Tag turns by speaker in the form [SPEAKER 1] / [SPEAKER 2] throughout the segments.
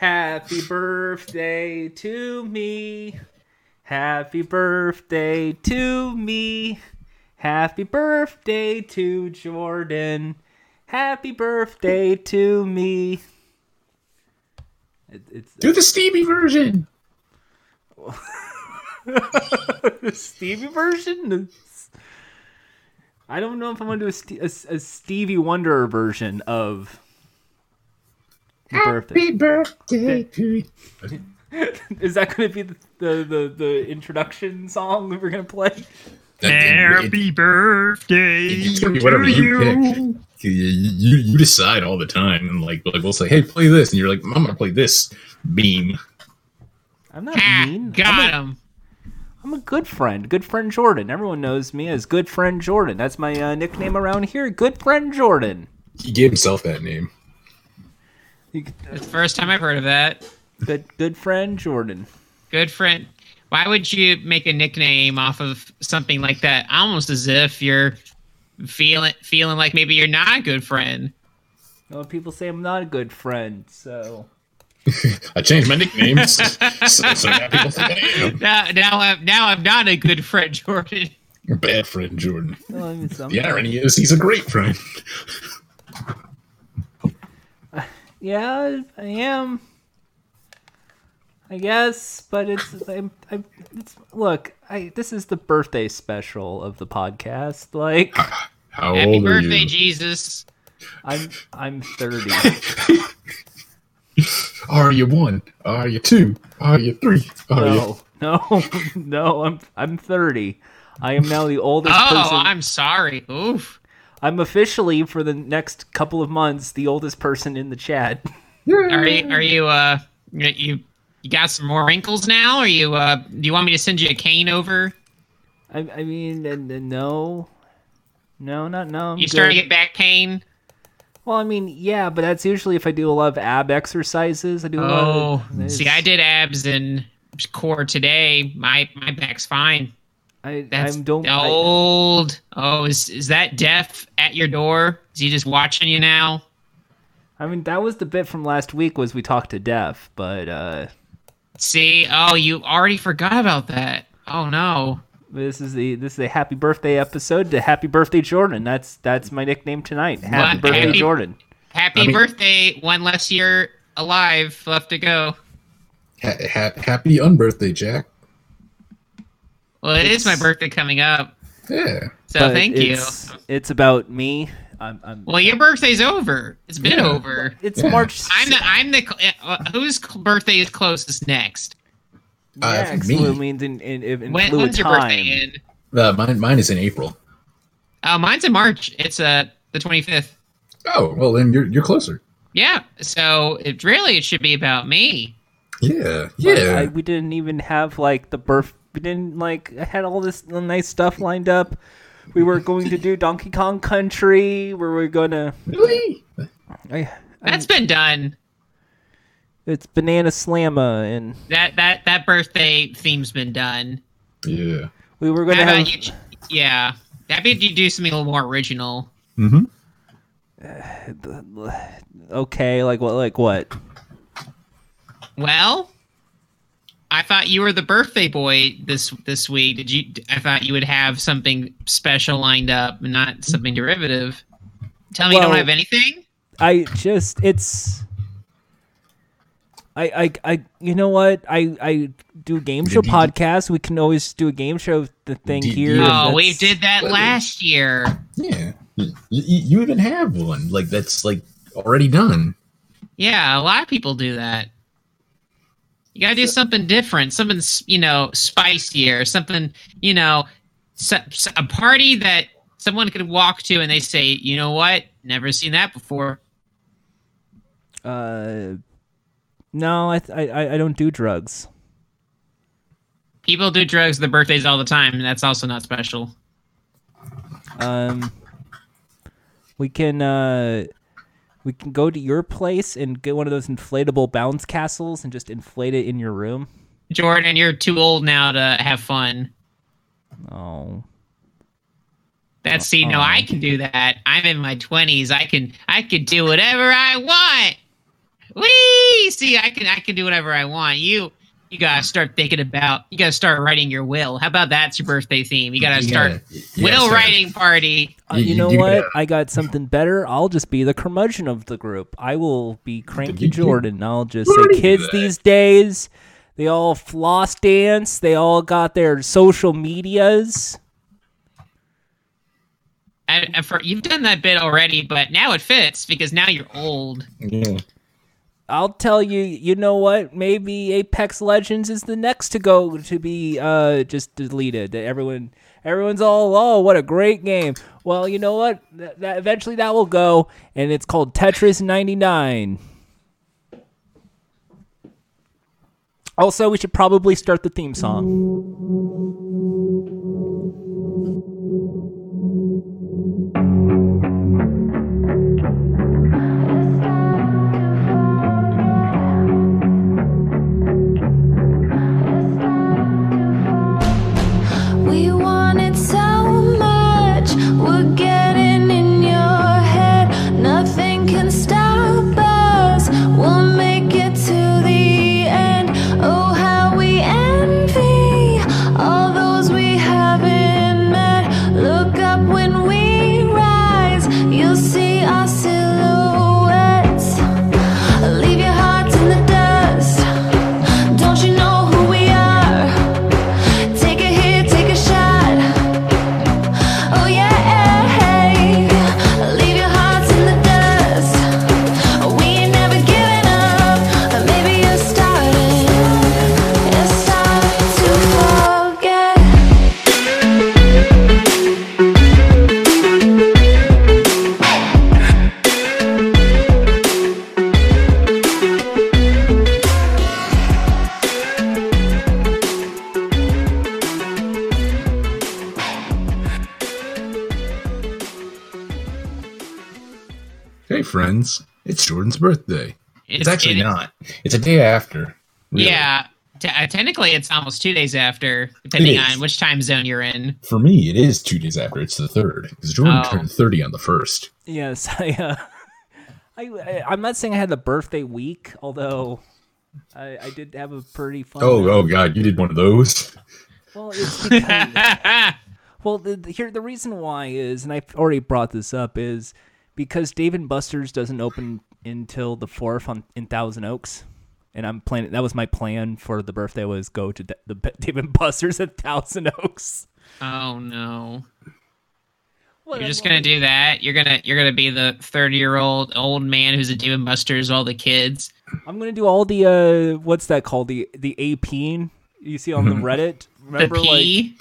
[SPEAKER 1] Happy birthday to me. Happy birthday to me. Happy birthday to Jordan. Happy birthday to me. It, it's
[SPEAKER 2] Do the Stevie version.
[SPEAKER 1] the Stevie version. I don't know if I'm going to do a, a, a Stevie Wonder version of the birthday.
[SPEAKER 2] Happy birthday to you.
[SPEAKER 1] Is that going to be the, the, the, the introduction song that we're going to play?
[SPEAKER 3] Happy birthday
[SPEAKER 2] It's gonna whatever
[SPEAKER 3] to
[SPEAKER 2] you pick.
[SPEAKER 3] you.
[SPEAKER 2] You, you, you decide all the time, and like, like we'll say, "Hey, play this," and you're like, "I'm gonna play this." Beam.
[SPEAKER 1] I'm not
[SPEAKER 3] Ha,
[SPEAKER 1] mean.
[SPEAKER 3] got
[SPEAKER 1] I'm a,
[SPEAKER 3] him.
[SPEAKER 1] I'm a good friend. Good friend Jordan. Everyone knows me as Good Friend Jordan. That's my uh, nickname around here. Good Friend Jordan.
[SPEAKER 2] He gave himself that name.
[SPEAKER 1] You could-
[SPEAKER 3] It's the first time I've heard of that.
[SPEAKER 1] Good Good Friend Jordan.
[SPEAKER 3] Good friend. Why would you make a nickname off of something like that? Almost as if you're feeling feeling like maybe you're not a good friend.
[SPEAKER 1] Well, people say I'm not a good friend, so
[SPEAKER 2] I changed my nicknames so, so now people think I am
[SPEAKER 3] Now, now I'm now I'm not a good friend, Jordan.
[SPEAKER 2] bad friend, Jordan.
[SPEAKER 1] well, I mean,
[SPEAKER 2] The irony is, he's a great friend.
[SPEAKER 1] Yeah, I am. I guess, but it's I'm, I'm it's look, I this is the birthday special of the podcast. Like
[SPEAKER 2] How
[SPEAKER 3] Happy
[SPEAKER 2] old are
[SPEAKER 3] birthday,
[SPEAKER 2] you?
[SPEAKER 3] Jesus.
[SPEAKER 1] I'm I'm 30.
[SPEAKER 2] Are you one? Are you two? Are you three? Are you?
[SPEAKER 1] No, no, no, I'm I'm 30. I am now the oldest person.
[SPEAKER 3] Oh,
[SPEAKER 1] person.
[SPEAKER 3] I'm sorry. Oof.
[SPEAKER 1] I'm officially for the next couple of months the oldest person in the chat.
[SPEAKER 3] Are you are you uh you you got some more wrinkles now? Are you uh do you want me to send you a cane over?
[SPEAKER 1] I, I mean, and, and no, no, not no. I'm
[SPEAKER 3] You starting to get back pain?
[SPEAKER 1] Well, I mean, yeah, but that's usually if I do a lot of ab exercises. I do a lot
[SPEAKER 3] Oh,
[SPEAKER 1] of.
[SPEAKER 3] see, I did abs and core today. My my back's fine.
[SPEAKER 1] I,
[SPEAKER 3] That's
[SPEAKER 1] I don't. I-
[SPEAKER 3] old. oh, is is that deaf at your door? Is he just watching you now?
[SPEAKER 1] I mean, that was the bit from last week was we talked to Def, but uh,
[SPEAKER 3] See, oh, you already forgot about that. Oh no.
[SPEAKER 1] this is the this is a happy birthday episode to Happy Birthday Jordan. That's that's my nickname tonight. Happy
[SPEAKER 3] What?
[SPEAKER 1] birthday
[SPEAKER 3] Happy-
[SPEAKER 1] Jordan.
[SPEAKER 3] Happy
[SPEAKER 2] I mean-
[SPEAKER 3] birthday! One less year alive left to go.
[SPEAKER 2] Ha- ha- happy unbirthday, Jack.
[SPEAKER 3] Well, it is my birthday coming up,
[SPEAKER 2] Yeah.
[SPEAKER 3] so
[SPEAKER 1] But
[SPEAKER 3] thank you.
[SPEAKER 1] it's, It's about me. I'm. I'm
[SPEAKER 3] Well, your birthday's over. It's been
[SPEAKER 2] Yeah.
[SPEAKER 3] over.
[SPEAKER 1] it's
[SPEAKER 2] Yeah.
[SPEAKER 1] March.
[SPEAKER 3] I'm the I'm the uh, whose birthday is closest next.
[SPEAKER 2] Uh,
[SPEAKER 1] next,
[SPEAKER 2] me.
[SPEAKER 1] which means in in, in
[SPEAKER 3] When,
[SPEAKER 1] fluid
[SPEAKER 3] when's your
[SPEAKER 1] time.
[SPEAKER 3] birthday in?
[SPEAKER 2] Uh, mine, mine is in April.
[SPEAKER 3] Oh, mine's in March. It's uh the 25th.
[SPEAKER 2] Oh, well, then you're you're closer.
[SPEAKER 3] Yeah. So it really it should be about me.
[SPEAKER 2] Yeah.
[SPEAKER 1] But
[SPEAKER 2] Yeah.
[SPEAKER 1] I, we didn't even have like the birth. We didn't like. I had all this nice stuff lined up. We were going to do Donkey Kong Country. Where we're gonna.
[SPEAKER 2] really?
[SPEAKER 1] I,
[SPEAKER 3] That's been done.
[SPEAKER 1] it's Banana Slamma, and
[SPEAKER 3] That that that birthday theme's been done.
[SPEAKER 2] Yeah.
[SPEAKER 1] we were gonna have.
[SPEAKER 3] you? ch- Yeah. How about you do something a little more original?
[SPEAKER 2] Mm-hmm.
[SPEAKER 1] Okay, like what? Like what?
[SPEAKER 3] Well, I thought you were the birthday boy this this week. Did you? I thought you would have something special lined up, not something derivative. Tell me you don't have anything.
[SPEAKER 1] I just it's. I, I, I, you know what? I, I do a game show
[SPEAKER 2] D- D-
[SPEAKER 1] podcast. We can always do a game show the thing
[SPEAKER 2] D-
[SPEAKER 1] here.
[SPEAKER 3] Oh, we did that
[SPEAKER 2] Well,
[SPEAKER 3] last year.
[SPEAKER 2] Yeah. You, you, you even have one like that's like already done.
[SPEAKER 3] Yeah, a lot of people do that. You gotta do something different, something you know spicier, something you know, a party that someone could walk to and they say, you know what, never seen that before.
[SPEAKER 1] Uh, no, I, th- I, I- don't do drugs.
[SPEAKER 3] People do drugs their birthdays all the time, and that's also not special.
[SPEAKER 1] Um, we can, uh, we can go to your place and get one of those inflatable bounce castles and just inflate it in your room.
[SPEAKER 3] Jordan, you're too old now to have fun.
[SPEAKER 1] Oh,
[SPEAKER 3] That's see, no. I uh-uh. can do that. I'm in my twenties. I can, I can do whatever I want. Wee! see, I can I can do whatever I want. You you gotta start thinking about. You gotta start writing your will. How about that's your birthday theme? You gotta
[SPEAKER 2] You
[SPEAKER 3] start
[SPEAKER 2] gotta- you gotta
[SPEAKER 3] will
[SPEAKER 2] start-
[SPEAKER 3] writing party.
[SPEAKER 1] Uh,
[SPEAKER 2] You-
[SPEAKER 1] you
[SPEAKER 2] you-
[SPEAKER 1] know what?
[SPEAKER 2] gotta-
[SPEAKER 1] I got something better. I'll just be the curmudgeon of the group. I will be Cranky
[SPEAKER 2] You can-
[SPEAKER 1] Jordan. I'll just say, kids these days, they all floss dance. They all got their social medias.
[SPEAKER 3] And, and for you've done that bit already, but now it fits because now you're old.
[SPEAKER 2] Yeah.
[SPEAKER 1] I'll tell you, you know what? Maybe Apex Legends is the next to go to be uh, just deleted. Everyone, everyone's all, oh, what a great game. Well, you know what? That, that eventually that will go, and it's called Tetris 99. Also, we should probably start the theme song.
[SPEAKER 2] Birthday. It's,
[SPEAKER 3] It's-
[SPEAKER 2] actually
[SPEAKER 3] it-
[SPEAKER 2] not. It's a day after. really.
[SPEAKER 3] Yeah, t- uh, technically it's almost two days after, depending on which time zone you're in.
[SPEAKER 2] For me, it is two days after. It's the third. Because Jordan
[SPEAKER 3] Oh.
[SPEAKER 2] turned 30 on the first.
[SPEAKER 1] Yes, I, uh, I, I, I'm not saying I had the birthday week, although I, I did have a pretty fun.
[SPEAKER 2] Oh, oh, God. You did one of those?
[SPEAKER 1] Well, it's because. Well, the, the- here the reason why is, and I've already brought this up, is because Dave and Buster's doesn't open until the fourth on in Thousand Oaks, and I'm planning. That was my plan for the birthday was go to the, the Dave and Buster's at Thousand Oaks.
[SPEAKER 3] oh no.
[SPEAKER 1] Well,
[SPEAKER 3] You're just gonna do that. You're gonna you're gonna be the thirty year old old man who's a demon busters all the kids.
[SPEAKER 1] I'm gonna do all the uh, what's that called? The the APing you see on the Reddit.
[SPEAKER 3] The
[SPEAKER 1] Remember, like
[SPEAKER 3] pee.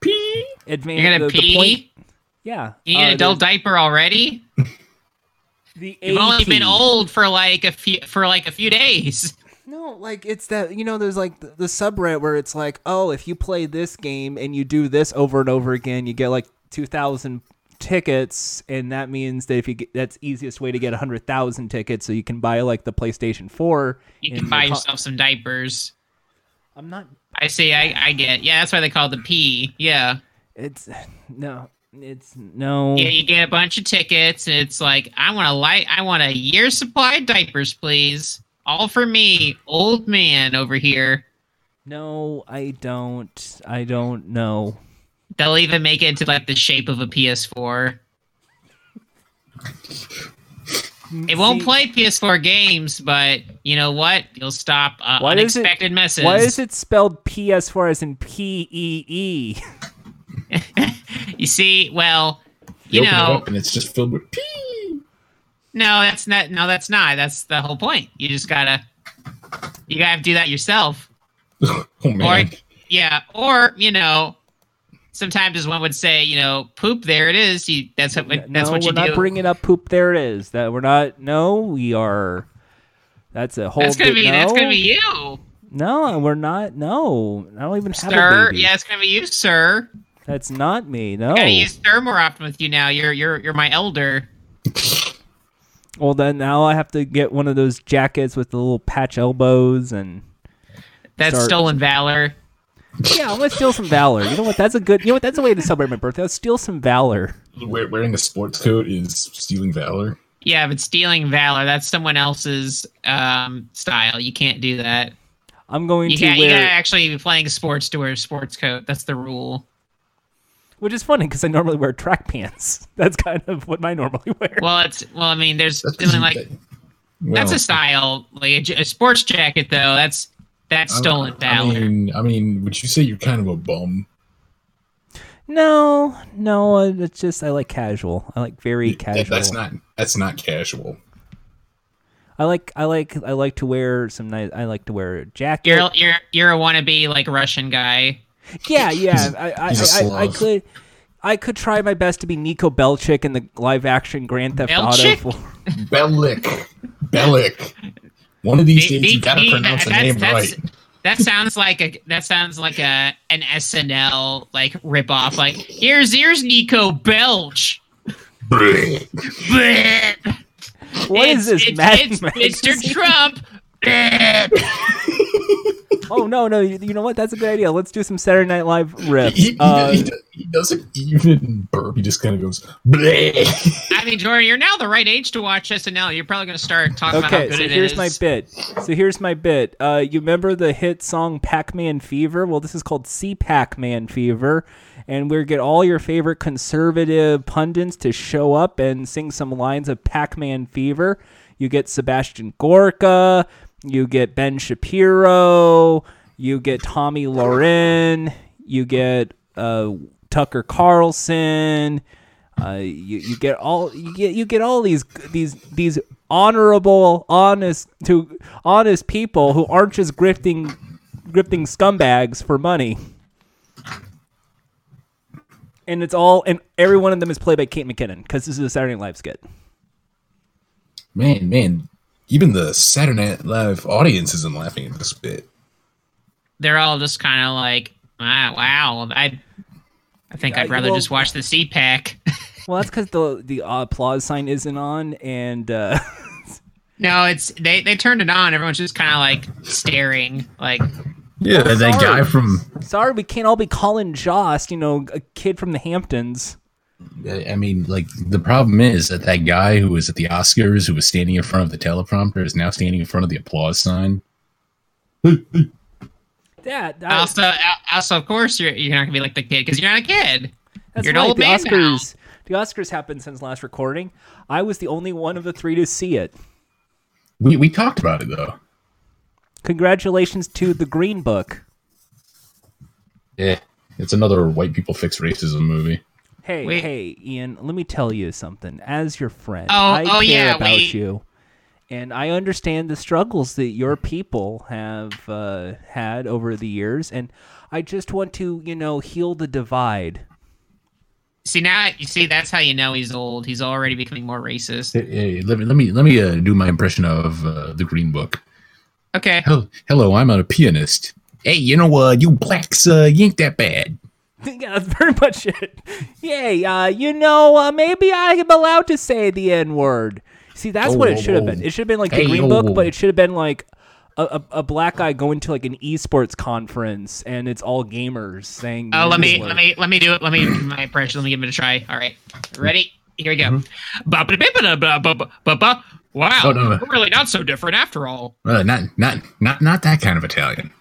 [SPEAKER 2] Pee.
[SPEAKER 1] advanced.
[SPEAKER 3] You're gonna
[SPEAKER 1] the, the
[SPEAKER 3] pee.
[SPEAKER 1] point- yeah.
[SPEAKER 3] you need an
[SPEAKER 1] uh,
[SPEAKER 3] adult
[SPEAKER 1] the,
[SPEAKER 3] diaper already.
[SPEAKER 1] the
[SPEAKER 3] You've only been old for like a few for like a few days.
[SPEAKER 1] No, like it's that you know, there's like the, the subreddit where it's like, oh, if you play this game and you do this over and over again, you get like two thousand tickets, and that means that if you get that's easiest way to get hundred thousand tickets, so you can buy like the PlayStation Four.
[SPEAKER 3] You can buy
[SPEAKER 1] co-
[SPEAKER 3] yourself some diapers.
[SPEAKER 1] I'm not.
[SPEAKER 3] I see. I, I get. Yeah, that's why they call it the P. Yeah.
[SPEAKER 1] It's no. It's no.
[SPEAKER 3] Yeah, you get a bunch of tickets, and it's like, I want a light. I want a year's supply of diapers, please. All for me, old man over here.
[SPEAKER 1] No, I don't. I don't know.
[SPEAKER 3] They'll even make it into like the shape of a PS4. It won't
[SPEAKER 1] See-
[SPEAKER 3] play PS4 games, but you know what? You'll stop uh,
[SPEAKER 1] Why is it-
[SPEAKER 3] unexpected messes.
[SPEAKER 1] Why is it spelled PS4 as in P E E?
[SPEAKER 3] You see, well, you
[SPEAKER 2] open it
[SPEAKER 3] know,
[SPEAKER 2] up and it's just filled with pee.
[SPEAKER 3] no, that's not. No, that's not. That's the whole point. You just gotta, you gotta do that yourself.
[SPEAKER 2] oh, man.
[SPEAKER 3] Or yeah, or you know, sometimes as one would say, you know, poop. There it is. You, that's what. That's
[SPEAKER 1] no,
[SPEAKER 3] what you
[SPEAKER 1] we're not bringing up poop. There it is. That we're not. No, we are. That's a whole.
[SPEAKER 3] that's gonna
[SPEAKER 1] di-
[SPEAKER 3] be.
[SPEAKER 1] no,
[SPEAKER 3] That's gonna be you,
[SPEAKER 1] No, we're not. No, I don't even have a baby.
[SPEAKER 3] Yeah, it's gonna be you, sir.
[SPEAKER 1] That's not me. No.
[SPEAKER 3] Gotta use sir more often with you now. You're you're you're my elder.
[SPEAKER 1] Well, then now I have to get one of those jackets with the little patch elbows and.
[SPEAKER 3] That's
[SPEAKER 1] Start-
[SPEAKER 3] stolen valor.
[SPEAKER 1] Yeah, I'm gonna steal some valor. You know what? That's a good. You know what? That's a way to celebrate my birthday. Let's steal some valor.
[SPEAKER 2] Wearing a sports coat is stealing valor.
[SPEAKER 3] Yeah, but stealing valor, that's someone else's um, style. You can't do that.
[SPEAKER 1] I'm going
[SPEAKER 3] You
[SPEAKER 1] to
[SPEAKER 3] can't, you gotta actually be playing sports to wear a sports coat. That's the rule.
[SPEAKER 1] Which is funny because I normally wear track pants. That's kind of what I normally wear.
[SPEAKER 3] Well, it's well. I mean, there's
[SPEAKER 2] That's
[SPEAKER 3] feeling like
[SPEAKER 2] well,
[SPEAKER 3] that's a style. Like a, j- a sports jacket, though. That's that's
[SPEAKER 2] I-
[SPEAKER 3] stolen
[SPEAKER 2] I
[SPEAKER 3] valor.
[SPEAKER 2] mean, I mean, would you say you're kind of a bum?
[SPEAKER 1] no, no, uh, it's just I like casual. I like very
[SPEAKER 2] That-
[SPEAKER 1] casual.
[SPEAKER 2] that's not that's not casual.
[SPEAKER 1] I like I like I like to wear some nice. I like to wear a jacket.
[SPEAKER 3] You're you're you're a wannabe like Russian guy.
[SPEAKER 1] Yeah, yeah. I, I,
[SPEAKER 2] he's a
[SPEAKER 1] I, I, I
[SPEAKER 2] Slav.
[SPEAKER 1] could, I could try my best to be Niko Belchic in the live-action Grand Theft
[SPEAKER 3] Belchic?
[SPEAKER 1] Auto.
[SPEAKER 2] Bellic, Bellic. One of these
[SPEAKER 3] He-
[SPEAKER 2] days,
[SPEAKER 3] he-
[SPEAKER 2] you gotta
[SPEAKER 3] he-
[SPEAKER 2] pronounce the name
[SPEAKER 3] that's-
[SPEAKER 2] right.
[SPEAKER 3] That sounds like a that sounds like a an SNL like ripoff. Like here's here's Niko Belch.
[SPEAKER 2] Bleh.
[SPEAKER 3] Bleh.
[SPEAKER 1] What is this,
[SPEAKER 3] it's,
[SPEAKER 1] Mad
[SPEAKER 3] it's Mr. Trump. Bleh.
[SPEAKER 1] Oh no, no. You, you know what? That's a good idea. Let's do some Saturday Night Live riffs.
[SPEAKER 2] He, he,
[SPEAKER 1] Uh,
[SPEAKER 2] he, does- he doesn't even burp. He just kind of goes. Bleh.
[SPEAKER 3] I mean, Jordan, you're now the right age to watch SNL. You're probably going to start talking about how
[SPEAKER 1] okay,
[SPEAKER 3] good
[SPEAKER 1] so
[SPEAKER 3] it
[SPEAKER 1] here's
[SPEAKER 3] is.
[SPEAKER 1] my bit. So here's my bit. Uh, you remember the hit song "Pac-Man Fever"? Well, this is called "CPAC-Man Fever," and we get all your favorite conservative pundits to show up and sing some lines of "Pac-Man Fever." You get Sebastian Gorka. You get Ben Shapiro. You get Tomi Lahren. You get uh, Tucker Carlson. Uh, you, you get all you get you get all these these these honorable, honest to honest people who aren't just grifting grifting scumbags for money. And it's all and every one of them is played by Kate McKinnon because this is a Saturday Night Live skit.
[SPEAKER 2] Man, man, even the Saturday Night Live audience isn't laughing at this bit.
[SPEAKER 3] They're all just kind of like, ah, wow. I I think I'd
[SPEAKER 1] Uh,
[SPEAKER 3] rather
[SPEAKER 1] well-
[SPEAKER 3] just watch the CPAC.
[SPEAKER 1] Well, that's because the the applause sign isn't on, and uh,
[SPEAKER 3] no, it's they they turned it on. Everyone's just kind of like staring, like
[SPEAKER 2] Yeah, that, that
[SPEAKER 1] sorry.
[SPEAKER 2] guy from.
[SPEAKER 1] sorry we can't all be Colin Jost, you know, a kid from the Hamptons.
[SPEAKER 2] I mean, like the problem is that that guy who was at the Oscars, who was standing in front of the teleprompter, is now standing in front of the applause sign.
[SPEAKER 1] Yeah, that,
[SPEAKER 3] also also of course you're you're not gonna be like the kid because you're not a kid.
[SPEAKER 1] That's
[SPEAKER 3] You're an
[SPEAKER 1] right.
[SPEAKER 3] old
[SPEAKER 1] the
[SPEAKER 3] man now.
[SPEAKER 1] Oscars. The Oscars happened since last recording. I was the only one of the three to see it.
[SPEAKER 2] We we talked about it though.
[SPEAKER 1] Congratulations to the Green Book.
[SPEAKER 2] Yeah, it's another white people fix racism movie.
[SPEAKER 1] Hey,
[SPEAKER 3] Wait.
[SPEAKER 1] hey, Ian. Let me tell you something. As your friend,
[SPEAKER 3] Oh,
[SPEAKER 1] I
[SPEAKER 3] oh,
[SPEAKER 1] care
[SPEAKER 3] yeah,
[SPEAKER 1] about
[SPEAKER 3] wait.
[SPEAKER 1] you, and I understand the struggles that your people have uh, had over the years, and I just want to, you know, heal the divide.
[SPEAKER 3] See now you see that's how you know he's old. He's already becoming more racist.
[SPEAKER 2] Hey, hey, let me let me let me uh, do my impression of uh, the Green Book.
[SPEAKER 3] Okay.
[SPEAKER 2] Hello, hello, I'm a pianist. Hey, you know, uh, you blacks, uh, you ain't that bad.
[SPEAKER 1] yeah, that's very much it. Yay, uh, you know, uh, maybe I am allowed to say the N word. See, that's
[SPEAKER 2] Oh,
[SPEAKER 1] what it
[SPEAKER 2] oh,
[SPEAKER 1] should have
[SPEAKER 2] oh.
[SPEAKER 1] been. It should have been like the
[SPEAKER 2] Hey,
[SPEAKER 1] Green
[SPEAKER 2] oh.
[SPEAKER 1] Book, but it should have been like a, a, a black guy going to like an esports conference and it's all gamers saying.
[SPEAKER 3] Oh, let me let me let me do it. Let me do my impression. Let me give it a try. All right, ready? Here we go.
[SPEAKER 2] Mm-hmm.
[SPEAKER 3] Wow,
[SPEAKER 2] Oh, no, no.
[SPEAKER 3] we're really not so different after all.
[SPEAKER 2] Uh, not not not not that kind of Italian.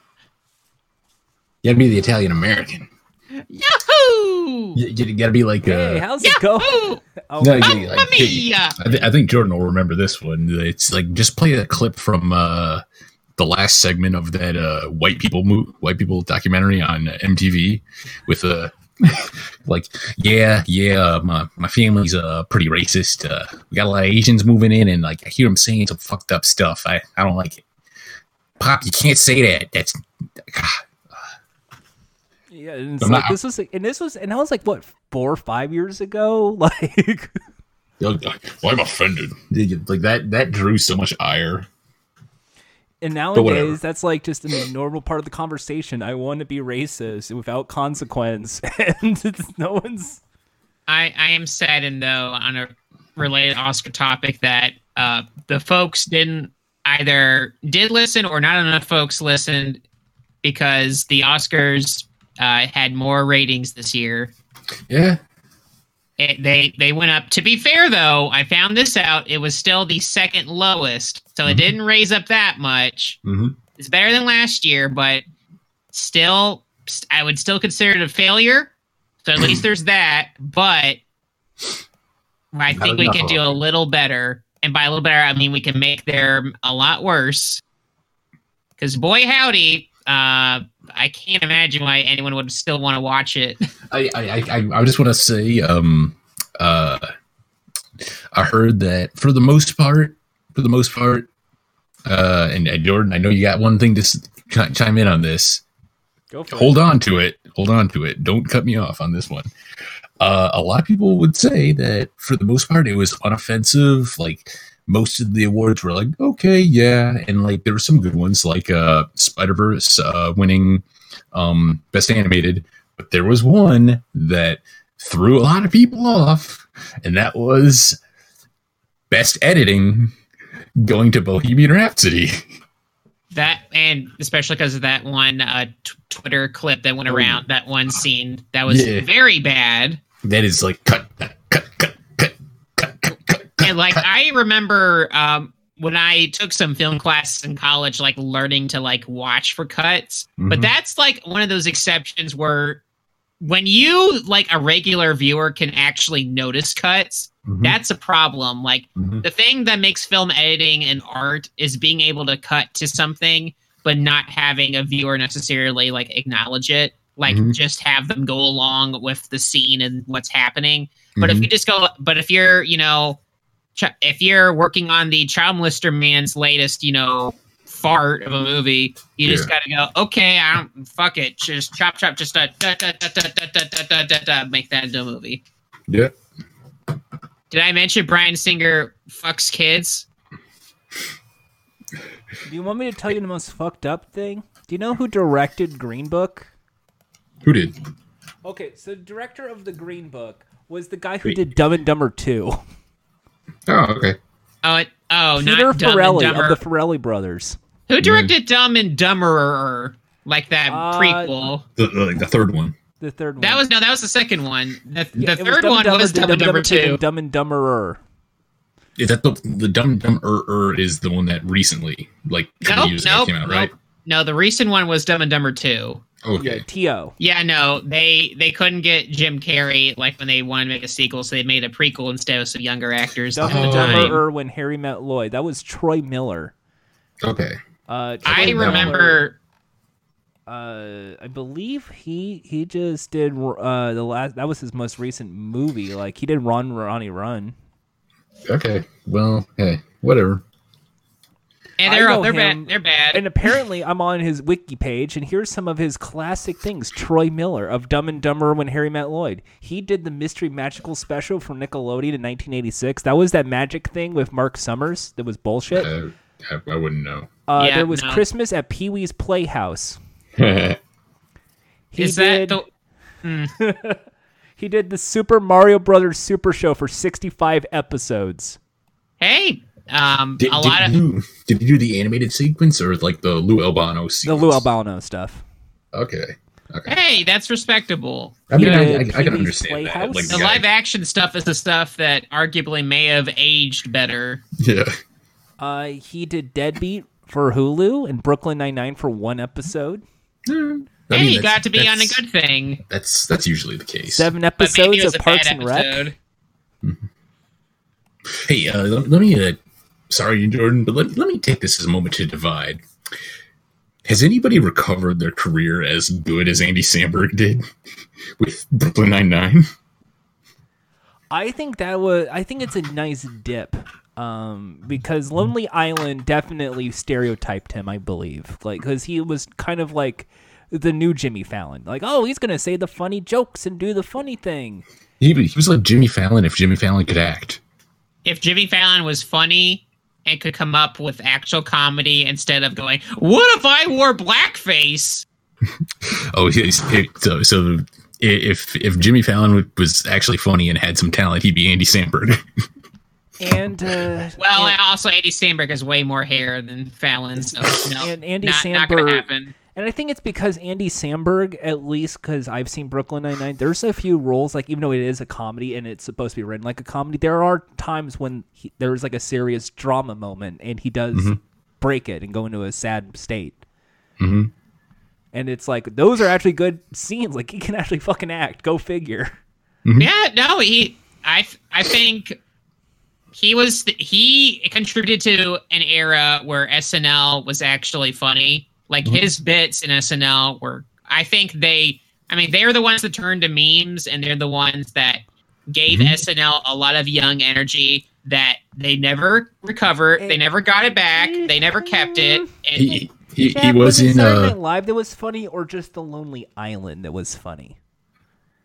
[SPEAKER 2] You gotta be the Italian American.
[SPEAKER 3] Yahoo!
[SPEAKER 2] You, you gotta be like uh,
[SPEAKER 1] how's it going? Oh,
[SPEAKER 2] No,
[SPEAKER 1] wow.
[SPEAKER 2] yeah, like,
[SPEAKER 3] mia!
[SPEAKER 2] I, th- I think Jordan will remember this one. It's like just play a clip from uh, the last segment of that uh, white people mo- white people documentary on MTV with uh, like yeah yeah my my family's uh pretty racist. Uh, we got a lot of Asians moving in, and like I hear them saying some fucked up stuff. I I don't like it. Pop, you can't say that. That's
[SPEAKER 1] Yeah, and it's
[SPEAKER 2] I'm
[SPEAKER 1] like,
[SPEAKER 2] not-
[SPEAKER 1] this was and this was and that was like what four or five years ago. Like,
[SPEAKER 2] well, I'm offended. Like that that drew so much ire.
[SPEAKER 1] and nowadays that's like just a normal part of the conversation. I want to be racist without consequence, and it's, no one's.
[SPEAKER 3] I I am saddened though on a related Oscar topic that uh, the folks didn't either did listen or not enough folks listened because the Oscars uh, had more ratings this year.
[SPEAKER 2] Yeah.
[SPEAKER 3] It, they they went up. To be fair, though, I found this out. It was still the second lowest, so it
[SPEAKER 2] Mhm.
[SPEAKER 3] didn't raise up that much.
[SPEAKER 2] Mhm.
[SPEAKER 3] It's better than last year, but still, I would still consider it a failure. So at least there's that. But I
[SPEAKER 2] Not
[SPEAKER 3] think we can do a little better, and by a little better, I mean we can make them a lot worse. Because boy, howdy, uh, I can't imagine why anyone would still want to watch it.
[SPEAKER 2] I, I, I, I- I just want to say, um, uh, I heard that for the most part, for the most part, uh, and, and Jordan, I know you got one thing to s- chime in on this.
[SPEAKER 1] Go for
[SPEAKER 2] Hold on to it. Hold on to it. Don't cut me off on this one. Uh, a lot of people would say that for the most part, it was unoffensive. Like most of the awards were like, okay, yeah, and like there were some good ones, like uh, Spider Verse uh, winning um, best animated, but there was one that threw a lot of people off, and that was best editing going to Bohemian Rhapsody.
[SPEAKER 3] That and especially because of that one uh, t- Twitter clip that went
[SPEAKER 2] Oh,
[SPEAKER 3] around, that one scene that was
[SPEAKER 2] Yeah.
[SPEAKER 3] very bad.
[SPEAKER 2] that is like cut, cut, cut, cut, cut, cut, cut.
[SPEAKER 3] Like I remember um, when I took some film classes in college, like learning to like watch for cuts. But
[SPEAKER 2] Mhm.
[SPEAKER 3] that's like one of those exceptions where when you like a regular viewer can actually notice cuts,
[SPEAKER 2] Mhm.
[SPEAKER 3] that's a problem. Like
[SPEAKER 2] Mhm.
[SPEAKER 3] the thing that makes film editing and art is being able to cut to something but not having a viewer necessarily like acknowledge it like
[SPEAKER 2] Mhm.
[SPEAKER 3] just have them go along with the scene and what's happening but if
[SPEAKER 2] Mhm.
[SPEAKER 3] you just go but if you're you know if you're working on the child molester man's latest you know fart of a movie you just gotta go okay i don't fuck it just chop chop just uh, da, da, da, da, da, da, da, da, da, da, make that into a movie
[SPEAKER 2] yeah.
[SPEAKER 3] did i mention brian singer fucks kids
[SPEAKER 1] Do you want me to tell you the most fucked up thing? Do you know who directed Green Book?
[SPEAKER 2] Who did?
[SPEAKER 1] Okay, so the director of the Green Book was the guy who
[SPEAKER 2] Wait.
[SPEAKER 1] did Dumb and Dumber 2.
[SPEAKER 2] Oh, okay.
[SPEAKER 3] Oh, it, oh,
[SPEAKER 1] Peter
[SPEAKER 3] not Dumb and
[SPEAKER 1] Farrelly
[SPEAKER 3] Dumber.
[SPEAKER 1] of the Farrelly brothers.
[SPEAKER 3] Who directed Dumb and Dumberer? Like that
[SPEAKER 1] Uh,
[SPEAKER 3] prequel.
[SPEAKER 2] The, the, the third one.
[SPEAKER 1] The third one.
[SPEAKER 3] That was no, that was the second one. The,
[SPEAKER 1] Yeah,
[SPEAKER 3] the
[SPEAKER 1] it was
[SPEAKER 3] third one
[SPEAKER 1] Dumber,
[SPEAKER 3] was Dumb and Dumber
[SPEAKER 1] Two, then
[SPEAKER 3] Two.
[SPEAKER 1] Dumb and Dumberer.
[SPEAKER 2] Is that the the dumb dumb er, er is the one that recently like
[SPEAKER 3] Nope,
[SPEAKER 2] years
[SPEAKER 3] nope,
[SPEAKER 2] came out,
[SPEAKER 3] nope.
[SPEAKER 2] right?
[SPEAKER 3] No, the recent one was Dumb and Dumber Two.
[SPEAKER 2] Okay.
[SPEAKER 1] Yeah, T.O.
[SPEAKER 3] Yeah, no, they they couldn't get Jim Carrey like when they wanted to make a sequel, so they made a prequel instead of some younger actors
[SPEAKER 1] Dumb and
[SPEAKER 3] the time.
[SPEAKER 1] Dumberer when Harry met Lloyd. That was Troy Miller.
[SPEAKER 2] Okay.
[SPEAKER 1] Uh, Troy
[SPEAKER 3] I
[SPEAKER 1] Miller,
[SPEAKER 3] remember.
[SPEAKER 1] Uh, I believe he he just did uh the last that was his most recent movie. Like he did Run Ronnie Run.
[SPEAKER 2] Okay. Well, hey, whatever.
[SPEAKER 3] And they're
[SPEAKER 1] know
[SPEAKER 3] they're
[SPEAKER 1] him,
[SPEAKER 3] bad. They're bad.
[SPEAKER 1] And apparently, I'm on his wiki page, and here's some of his classic things. Troy Miller of Dumb and Dumber when Harry met Lloyd. He did the Mystery Magical special from Nickelodeon in 1986. That was that magic thing with Mark Summers that was bullshit.
[SPEAKER 2] Uh, I, I wouldn't know.
[SPEAKER 1] Uh,
[SPEAKER 3] Yeah,
[SPEAKER 1] there was
[SPEAKER 3] no.
[SPEAKER 1] Christmas at Pee Wee's Playhouse. He
[SPEAKER 3] Is
[SPEAKER 1] did.
[SPEAKER 3] that the?
[SPEAKER 1] He did the Super Mario Brothers Super Show for 65 episodes.
[SPEAKER 3] Hey, um,
[SPEAKER 2] Did,
[SPEAKER 3] a
[SPEAKER 2] did
[SPEAKER 3] lot of
[SPEAKER 2] you did you do the animated sequence or like the Lou Albano
[SPEAKER 1] The? Lou Albano stuff.
[SPEAKER 2] Okay. Okay.
[SPEAKER 3] hey, that's respectable.
[SPEAKER 2] I mean,
[SPEAKER 1] You
[SPEAKER 2] I,
[SPEAKER 1] know,
[SPEAKER 2] I, I
[SPEAKER 1] Pee-wee's
[SPEAKER 2] can understand that. Like,
[SPEAKER 3] The
[SPEAKER 2] the
[SPEAKER 3] live action stuff is the stuff that arguably may have aged better.
[SPEAKER 2] Yeah.
[SPEAKER 1] Uh, he did Deadbeat for Hulu and Brooklyn Nine Nine for one episode.
[SPEAKER 2] I
[SPEAKER 3] hey,
[SPEAKER 2] mean,
[SPEAKER 3] you got to be on a good thing.
[SPEAKER 2] That's that's usually the case.
[SPEAKER 1] Seven episodes of Parks
[SPEAKER 3] bad
[SPEAKER 1] and Rec.
[SPEAKER 3] episode.
[SPEAKER 2] Hey, uh, let, let me. Uh, sorry, Jordan, but let, let me take this as a moment to divide. Has anybody recovered their career as good as Andy Samberg did with Brooklyn Nine Nine?
[SPEAKER 1] I think that was. I think it's a nice dip, um, because Lonely Island definitely stereotyped him. I believe, like, because he was kind of like the new Jimmy Fallon. Like, oh, he's gonna say the funny jokes and do the funny thing.
[SPEAKER 2] He, he was like Jimmy Fallon if Jimmy Fallon could act.
[SPEAKER 3] If Jimmy Fallon was funny and could come up with actual comedy instead of going, "What if I wore blackface?"
[SPEAKER 2] Oh, he's, it, so so if if Jimmy Fallon was actually funny and had some talent, he'd be Andy Samberg.
[SPEAKER 1] And uh,
[SPEAKER 3] Well,
[SPEAKER 1] and,
[SPEAKER 3] also Andy Samberg has way more hair than Fallon, so no,
[SPEAKER 1] and Andy
[SPEAKER 3] not, not gonna happen.
[SPEAKER 1] And I think it's because Andy Samberg, at least because I've seen Brooklyn Nine Nine. There's a few roles, like even though it is a comedy and it's supposed to be written like a comedy, there are times when he, there's like a serious drama moment, and he does break it and go into a sad state.
[SPEAKER 2] hmm
[SPEAKER 1] And it's like those are actually good scenes. Like he can actually fucking act. Go figure.
[SPEAKER 3] Yeah, no, he. I I think he was he contributed to an era where SNL was actually funny. Like his bits in SNL were. I think they. I mean, they're the ones that turned to memes, and they're the ones that gave SNL a lot of young energy that they never recovered. They never got it back. They never kept it. And
[SPEAKER 2] He he, he
[SPEAKER 1] Jack,
[SPEAKER 2] was
[SPEAKER 1] it
[SPEAKER 2] in
[SPEAKER 1] Saturday
[SPEAKER 2] uh,
[SPEAKER 1] Live that was funny, or just the Lonely Island that was funny.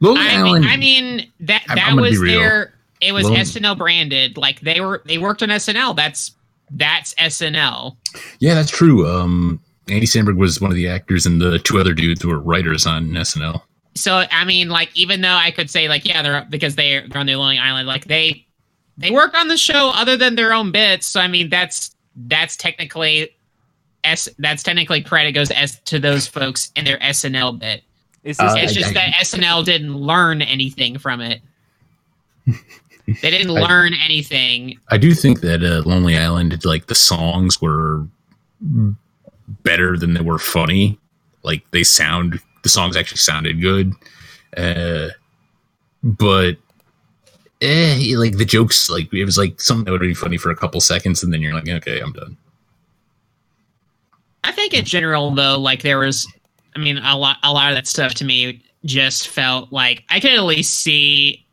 [SPEAKER 2] Lonely
[SPEAKER 3] I
[SPEAKER 2] Island.
[SPEAKER 3] mean, I mean that
[SPEAKER 2] I'm-
[SPEAKER 3] that
[SPEAKER 2] I'm
[SPEAKER 3] was
[SPEAKER 2] real.
[SPEAKER 3] their. It was
[SPEAKER 2] Lone-
[SPEAKER 3] SNL branded. Like they were. They worked on SNL. That's that's SNL.
[SPEAKER 2] yeah, that's true. Um, Andy Samberg was one of the actors, and the two other dudes were writers on SNL.
[SPEAKER 3] So I mean, like even though I could say like yeah, they're because they're they're on the Lonely Island. Like they they work on the show other than their own bits. So I mean, that's that's technically. S, that's technically credit goes to, S, to those folks in their SNL bit.
[SPEAKER 1] Is this
[SPEAKER 2] Uh,
[SPEAKER 3] It's
[SPEAKER 2] I-
[SPEAKER 3] just
[SPEAKER 2] I-
[SPEAKER 3] that SNL didn't learn anything from it. they didn't
[SPEAKER 2] I-
[SPEAKER 3] learn anything.
[SPEAKER 2] I do think that uh, Lonely Island, like the songs were better than they were funny. Like they sound, the songs actually sounded good, uh, but eh, like the jokes, like it was like something that would be funny for a couple seconds, and then you're like, okay, I'm done.
[SPEAKER 3] I think in general though, like there was I mean a lot a lot of that stuff to me just felt like I could at least see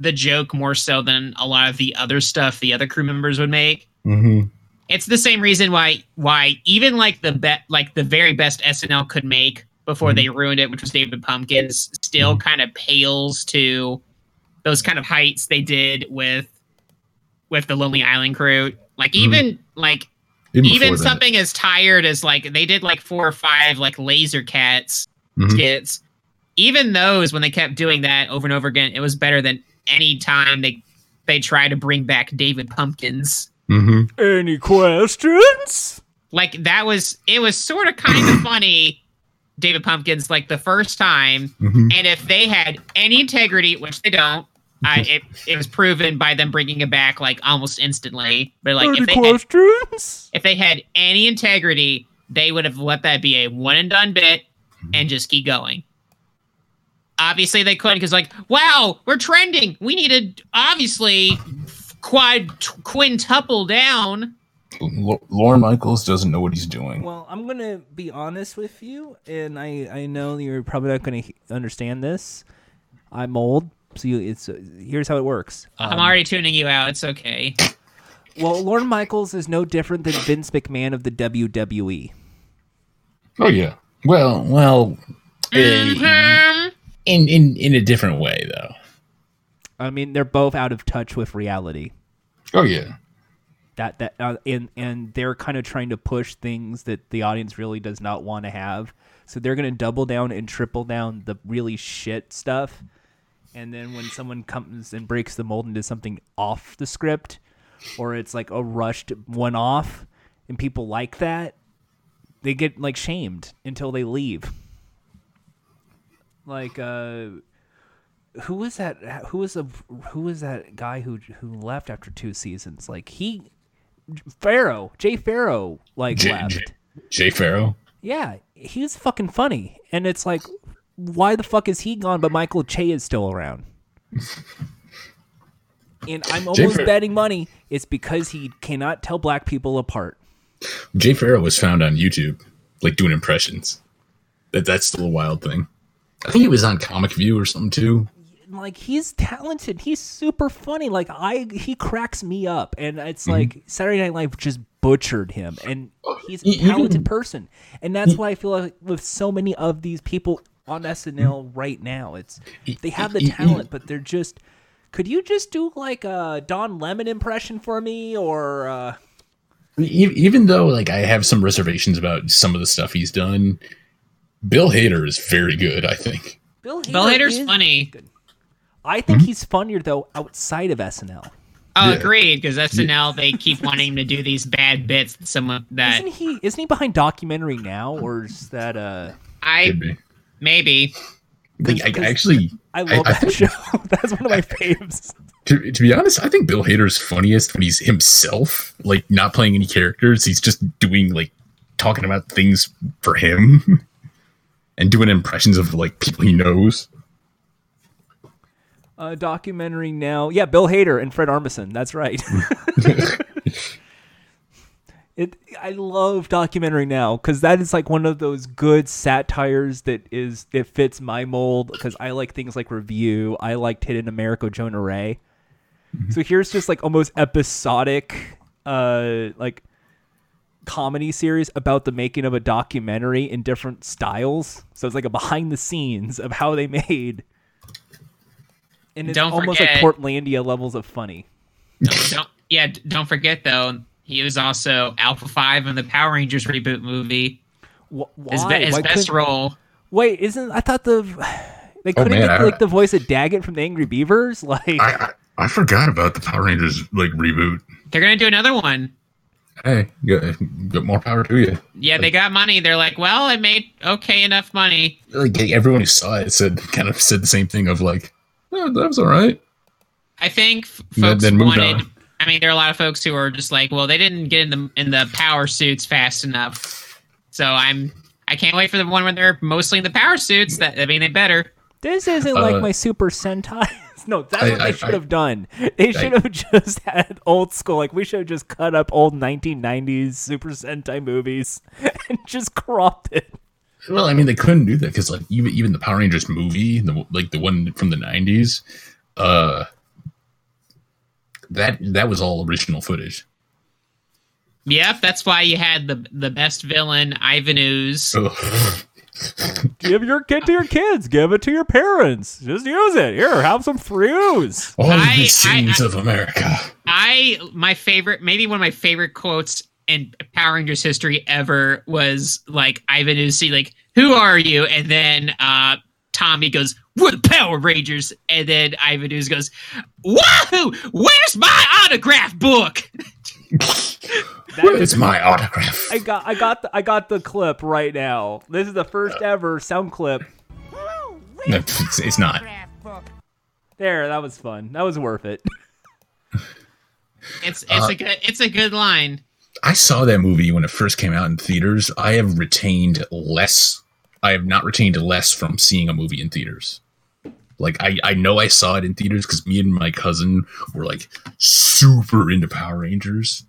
[SPEAKER 3] the joke more so than a lot of the other stuff the other crew members would make.
[SPEAKER 2] Mm-hmm.
[SPEAKER 3] It's the same reason why why even like the bet like the very best SNL could make before mm-hmm. they ruined it, which was David Pumpkins, still mm-hmm. kind of pales to those kind of heights they did with with the Lonely Island crew. Like mm-hmm. even like
[SPEAKER 2] Even,
[SPEAKER 3] even something as tired as like they did like four or five like laser cats
[SPEAKER 2] Mhm.
[SPEAKER 3] skits. Even those when they kept doing that over and over again it was better than any time they they try to bring back david pumpkins
[SPEAKER 2] Mhm.
[SPEAKER 1] any questions?
[SPEAKER 3] like that was it was sort of kind of funny david pumpkins like the first time
[SPEAKER 2] Mhm.
[SPEAKER 3] and if they had any integrity which they don't I, it, it was proven by them bringing it back like almost instantly but like
[SPEAKER 1] any
[SPEAKER 3] if they had
[SPEAKER 1] questions?
[SPEAKER 3] if they had any integrity, they would have let that be a one and done bit and just keep going. Obviously, they couldn't because, like, wow, we're trending. We need to obviously quad quintuple down.
[SPEAKER 2] L- Lorne Michaels doesn't know what he's doing.
[SPEAKER 1] Well, I'm gonna be honest with you, and I I know you're probably not gonna he- understand this. I'm old, so you, it's uh, here's how it works.
[SPEAKER 3] I'm already tuning you out. It's okay.
[SPEAKER 1] Well, Lorne Michaels is no different than Vince McMahon of the. WWE.
[SPEAKER 2] Oh yeah. Well, well,
[SPEAKER 3] Mhm.
[SPEAKER 2] in in in a different way though.
[SPEAKER 1] I mean, they're both out of touch with reality.
[SPEAKER 2] Oh yeah.
[SPEAKER 1] That that uh, and and they're kind of trying to push things that the audience really does not want to have. So they're gonna double down and triple down the really shit stuff. And then when someone comes and breaks the mold into something off the script, or it's like a rushed one off, and people like that, they get like shamed until they leave. Like uh who was that who was a who was that guy who who left after two seasons? Like he Pharoah, Jay Pharoah, like
[SPEAKER 2] J-
[SPEAKER 1] left.
[SPEAKER 2] J- Jay Pharoah.
[SPEAKER 1] Yeah, he was fucking funny. And it's like why the fuck is he gone but Michael Che is still around? and I'm almost betting money it's because he cannot tell black people apart.
[SPEAKER 2] Jay Pharoah was found on YouTube, like doing impressions. That that's still a wild thing. I think he was on Comic View or something too.
[SPEAKER 1] Like he's talented. He's super funny. Like I he cracks me up and it's like Saturday Night Live just butchered him and he's a
[SPEAKER 2] E- even-
[SPEAKER 1] talented person. And that's why I feel like with so many of these people on SNL right now, it's they have the talent but they're just could you just do like a Don Lemon impression for me or uh
[SPEAKER 2] even though like I have some reservations about some of the stuff he's done, Bill Hader is very good. I think.
[SPEAKER 1] Bill Hader
[SPEAKER 3] Bill Hader's
[SPEAKER 1] is-
[SPEAKER 3] funny.
[SPEAKER 1] I think he's funnier though outside of SNL.
[SPEAKER 3] Oh,
[SPEAKER 2] Yeah.
[SPEAKER 3] agreed. Because SNL they keep wanting to do these bad bits. that Someone that
[SPEAKER 1] Isn't he? Isn't he behind documentary now, or is that uh?
[SPEAKER 3] I
[SPEAKER 2] Could be.
[SPEAKER 3] maybe
[SPEAKER 2] Like, I, actually,
[SPEAKER 1] I love
[SPEAKER 2] I-
[SPEAKER 1] that show. That's one of my faves.
[SPEAKER 2] to, to be honest, I think Bill Hader's funniest when he's himself, like not playing any characters. He's just doing like talking about things for him and doing impressions of like people he knows.
[SPEAKER 1] Uh, documentary now. Yeah, Bill Hader and Fred Armisen. That's right. it. I love documentary now because that is like one of those good satires that is it fits my mold because I like things like Review. I liked Hidden America, Jonah Ray. So here's just like almost episodic, uh, like comedy series about the making of a documentary in different styles. So it's like a behind the scenes of how they made. And it's
[SPEAKER 3] Don't
[SPEAKER 1] almost like
[SPEAKER 3] forget-
[SPEAKER 1] Portlandia levels of funny.
[SPEAKER 3] don't yeah don't forget though he was also Alpha Five in the Power Rangers reboot movie.
[SPEAKER 1] Wh- Why?
[SPEAKER 3] His, be- his
[SPEAKER 1] Why
[SPEAKER 3] best role.
[SPEAKER 1] Wait, isn't I thought the they oh, couldn't
[SPEAKER 2] man,
[SPEAKER 1] get
[SPEAKER 2] I-
[SPEAKER 1] like the voice of Daggett from the Angry Beavers? Like
[SPEAKER 2] I, I I forgot about the Power Rangers like reboot.
[SPEAKER 3] They're gonna do another one.
[SPEAKER 2] Hey, get, got more power to you.
[SPEAKER 3] Yeah, they got money. They're like, well, it made okay enough money.
[SPEAKER 2] Like everyone who saw it said, kind of said the same thing of like, oh, that was all right.
[SPEAKER 3] I think f- folks
[SPEAKER 2] then moved
[SPEAKER 3] wanted.
[SPEAKER 2] on.
[SPEAKER 3] I mean, there are a lot of folks who are just like, well, they didn't get in the in the power suits fast enough. So I'm I can't wait for the one where they're mostly in the power suits. That I mean, they better.
[SPEAKER 1] this isn't like
[SPEAKER 2] Uh,
[SPEAKER 1] my Super Sentai. no, that's
[SPEAKER 2] I-
[SPEAKER 1] what they
[SPEAKER 2] I-
[SPEAKER 1] should
[SPEAKER 2] I-
[SPEAKER 1] have done. They should have just had old school. Like we should have just cut up old 1990s Super Sentai movies and just cropped it.
[SPEAKER 2] Well, I mean, they couldn't do that because like even even the Power Rangers movie, the like the one from the nineties, uh, that that was all original footage.
[SPEAKER 3] Yep, that's why you had the the best villain, Ivan Ooze.
[SPEAKER 1] Give your kid to your kids. Give it to your parents. Just use it. Here, have some free ooze.
[SPEAKER 2] All
[SPEAKER 3] I-
[SPEAKER 2] the sins
[SPEAKER 3] I-
[SPEAKER 2] of America.
[SPEAKER 3] I my favorite, maybe one of my favorite quotes in Power Rangers history ever was like Ivan Ooze, like, "Who are you?" And then uh Tommy goes, "We're the Power Rangers," and then Ivan Ooze goes, "Wahoo! Where's my autograph book?"
[SPEAKER 2] Where's my autograph?
[SPEAKER 1] I got I got the I got the clip right now. This is the first ever sound clip.
[SPEAKER 2] No, it's, it's not.
[SPEAKER 1] There, that was fun. That was worth it.
[SPEAKER 3] It's it's
[SPEAKER 2] Uh,
[SPEAKER 3] a good it's a good line.
[SPEAKER 2] I saw that movie when it first came out in theaters. I have retained less. I have not retained less from seeing a movie in theaters. Like I, I know I saw it in theaters because me and my cousin were like super into Power Rangers.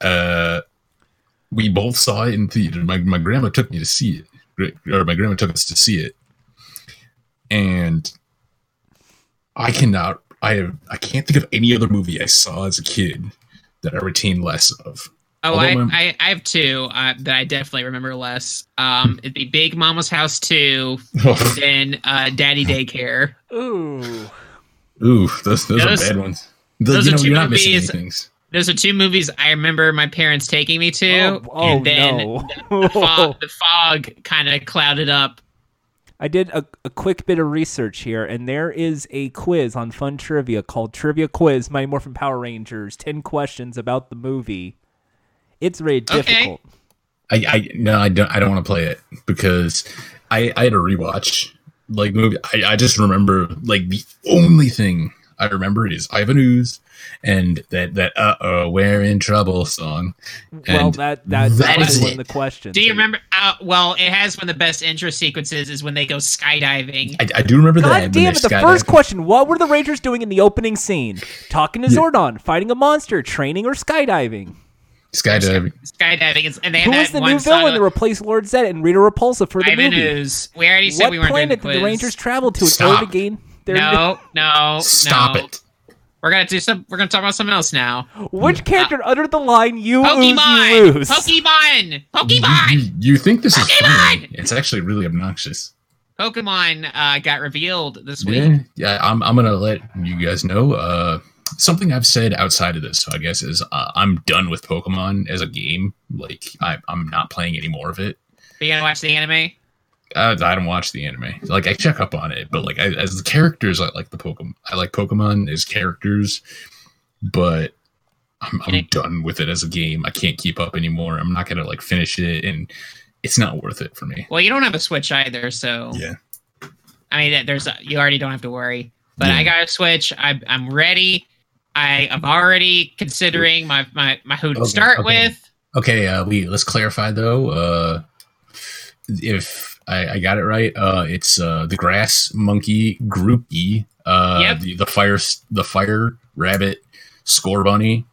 [SPEAKER 2] Uh, we both saw it in theater. My my grandma took me to see it, or my grandma took us to see it, and I cannot. I have. I can't think of any other movie I saw as a kid that I retain less of.
[SPEAKER 3] Oh, I,
[SPEAKER 2] my-
[SPEAKER 3] I I have two uh, that I definitely remember less. Um, it'd be Big Mama's House two, then uh, Daddy Daycare.
[SPEAKER 1] Ooh.
[SPEAKER 2] Ooh, those those,
[SPEAKER 3] Those-
[SPEAKER 2] are bad ones. The-
[SPEAKER 3] those
[SPEAKER 2] you
[SPEAKER 3] are two
[SPEAKER 2] you're not missing
[SPEAKER 3] movies-
[SPEAKER 2] things.
[SPEAKER 3] Those are two movies I remember my parents taking me to,
[SPEAKER 1] Oh, oh
[SPEAKER 3] and then
[SPEAKER 1] no.
[SPEAKER 3] the fog, the fog kind of clouded up.
[SPEAKER 1] I did a, a quick bit of research here, and there is a quiz on Fun Trivia called Trivia Quiz Mighty Morphin Power Rangers. 10 questions about the movie. It's very difficult. Okay.
[SPEAKER 2] I, I no, I don't. I don't want to play it because I I had a rewatch like movie. I, I just remember like the only thing I remember is Ivan Ooze and that that uh oh we're in trouble song.
[SPEAKER 1] Well,
[SPEAKER 2] And
[SPEAKER 1] that, that,
[SPEAKER 2] that
[SPEAKER 1] that
[SPEAKER 2] is
[SPEAKER 1] is one of the questions.
[SPEAKER 3] Do you remember? Uh, well, it has one of the best intro sequences is when they go skydiving.
[SPEAKER 2] I, I do remember that.
[SPEAKER 1] God damn it, the first question. What were the Rangers doing in the opening scene? Talking to Zordon, fighting a monster, training, or skydiving?
[SPEAKER 2] Skydiving.
[SPEAKER 3] skydiving, is- and they
[SPEAKER 1] Who
[SPEAKER 3] had
[SPEAKER 1] was the new villain
[SPEAKER 3] of-
[SPEAKER 1] to replace Lord Zedd and Rita Repulsa for the
[SPEAKER 3] Ivan
[SPEAKER 1] movie?
[SPEAKER 3] Ooze. We already said
[SPEAKER 1] What
[SPEAKER 3] we weren't doing the
[SPEAKER 1] planet did the
[SPEAKER 3] quiz.
[SPEAKER 1] Rangers travel to in
[SPEAKER 2] Stop.
[SPEAKER 1] order to gain their
[SPEAKER 3] No, no,
[SPEAKER 2] Stop
[SPEAKER 3] no.
[SPEAKER 2] it.
[SPEAKER 3] We're gonna do some. We're gonna talk about something else now.
[SPEAKER 1] Which character uttered the line "You ooze, you
[SPEAKER 3] Pokemon.
[SPEAKER 1] lose"?
[SPEAKER 3] Pokemon.
[SPEAKER 2] You,
[SPEAKER 3] Pokemon.
[SPEAKER 2] you, you think this is
[SPEAKER 3] Pokemon!
[SPEAKER 2] funny? It's actually really obnoxious.
[SPEAKER 3] Pokemon uh, got revealed this week.
[SPEAKER 2] Yeah, yeah. I'm I'm gonna let you guys know. Uh, something I've said outside of this, I guess, is uh, I'm done with Pokemon as a game. Like I, I'm not playing any more of it.
[SPEAKER 3] Are you gonna watch the anime?
[SPEAKER 2] Uh, I don't watch the anime. Like I check up on it, but like I, as the characters, I like the Pokemon. I like Pokemon as characters. but I'm, I'm done with it as a game. I can't keep up anymore. I'm not gonna like finish it, and it's not worth it for me.
[SPEAKER 3] Well, you don't have a Switch either, so
[SPEAKER 2] Yeah.
[SPEAKER 3] I mean, there's you already don't have to worry. But
[SPEAKER 2] Yeah.
[SPEAKER 3] I got a Switch. I, I'm ready. I am already considering my my, my who to
[SPEAKER 2] Okay,
[SPEAKER 3] start
[SPEAKER 2] okay.
[SPEAKER 3] with.
[SPEAKER 2] Okay, uh, we let's clarify though. Uh, if I, I got it right, uh, it's uh, the grass monkey Grookey, uh,
[SPEAKER 3] Yep.
[SPEAKER 2] the, the fire the fire rabbit Scorbunny,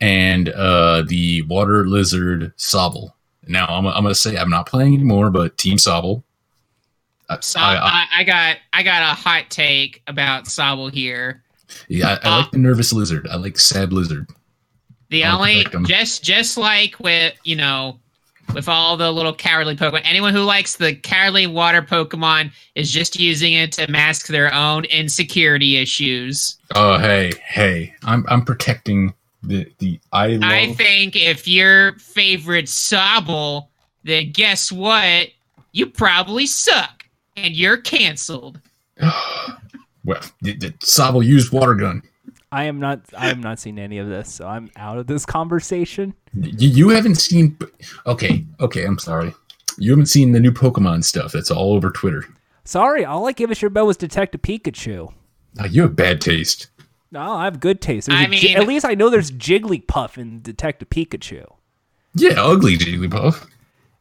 [SPEAKER 2] and uh, the water lizard sobble. Now I'm, I'm gonna say I'm not playing anymore, but Team Sobble. I,
[SPEAKER 3] So
[SPEAKER 2] I, I,
[SPEAKER 3] I, I got I got a hot take about Sobble here.
[SPEAKER 2] Yeah, I, I like um, the nervous lizard. I like sad lizard.
[SPEAKER 3] The
[SPEAKER 2] I'll
[SPEAKER 3] only just just like with you know with all the little cowardly Pokemon, anyone who likes the cowardly water Pokemon is just using it to mask their own insecurity issues.
[SPEAKER 2] Oh hey hey, I'm I'm protecting the the I love.
[SPEAKER 3] I think if your favorite Sobble, then guess what? You probably suck and you're canceled.
[SPEAKER 2] well, the, the Sobble used water gun.
[SPEAKER 1] I am not. I am not seeing any of this, so I'm out of this conversation.
[SPEAKER 2] Y- You haven't seen. Okay, okay, I'm sorry. You haven't seen the new Pokemon stuff that's all over Twitter.
[SPEAKER 1] Sorry, all I gave a shit about was Detective Pikachu.
[SPEAKER 2] Oh, you have bad taste.
[SPEAKER 1] No, I have good taste. There's
[SPEAKER 3] I
[SPEAKER 1] a Ji-
[SPEAKER 3] mean-
[SPEAKER 1] at least I know there's Jigglypuff in Detective Pikachu.
[SPEAKER 2] Yeah, ugly Jigglypuff.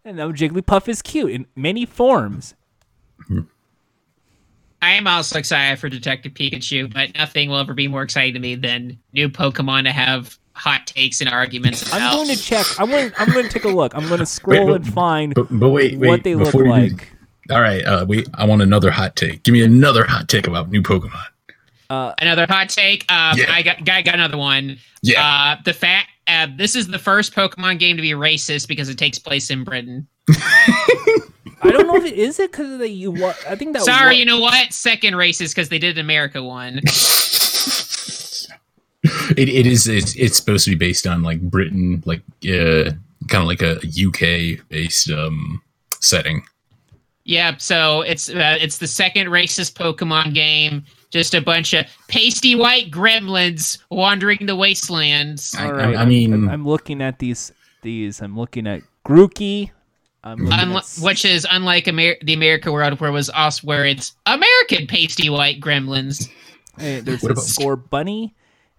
[SPEAKER 1] And now Jigglypuff is cute in many forms. Hmm.
[SPEAKER 3] I am also excited for Detective Pikachu, but nothing will ever be more exciting to me than new Pokemon to have hot takes and arguments about.
[SPEAKER 1] I'm going to check. I'm going. I'm going to take a look. I'm going to scroll
[SPEAKER 2] but-
[SPEAKER 1] and find
[SPEAKER 2] But, but wait, wait.
[SPEAKER 1] what they look
[SPEAKER 2] before you do-
[SPEAKER 1] like.
[SPEAKER 2] all right, uh, wait. I want another hot take. Give me another hot take about new Pokemon.
[SPEAKER 3] Uh, Another hot take. Um,
[SPEAKER 2] Yeah.
[SPEAKER 3] I got, got got another one.
[SPEAKER 2] Yeah.
[SPEAKER 3] Uh, the fact uh, this is the first Pokemon game to be racist because it takes place in Britain.
[SPEAKER 1] I don't know if it is it because of the you. wa- I think that.
[SPEAKER 3] Was Sorry,
[SPEAKER 1] wa-
[SPEAKER 3] you know what? Second racist because they did an America one.
[SPEAKER 2] It, it is. It's, it's supposed to be based on like Britain, like uh, kind of like a UK based um setting.
[SPEAKER 3] Yep. So it's uh, it's the second racist Pokemon game. Just a bunch of pasty white gremlins wandering the wastelands.
[SPEAKER 2] I-
[SPEAKER 1] All
[SPEAKER 2] I- I mean-
[SPEAKER 1] I'm, I'm looking at these. These. I'm looking at Grookey. I'm looking at
[SPEAKER 3] which is unlike Amer- the America world, where it was us, where it's American pasty white gremlins.
[SPEAKER 1] eh, there's
[SPEAKER 2] What
[SPEAKER 1] a
[SPEAKER 2] about-
[SPEAKER 1] Scorbunny,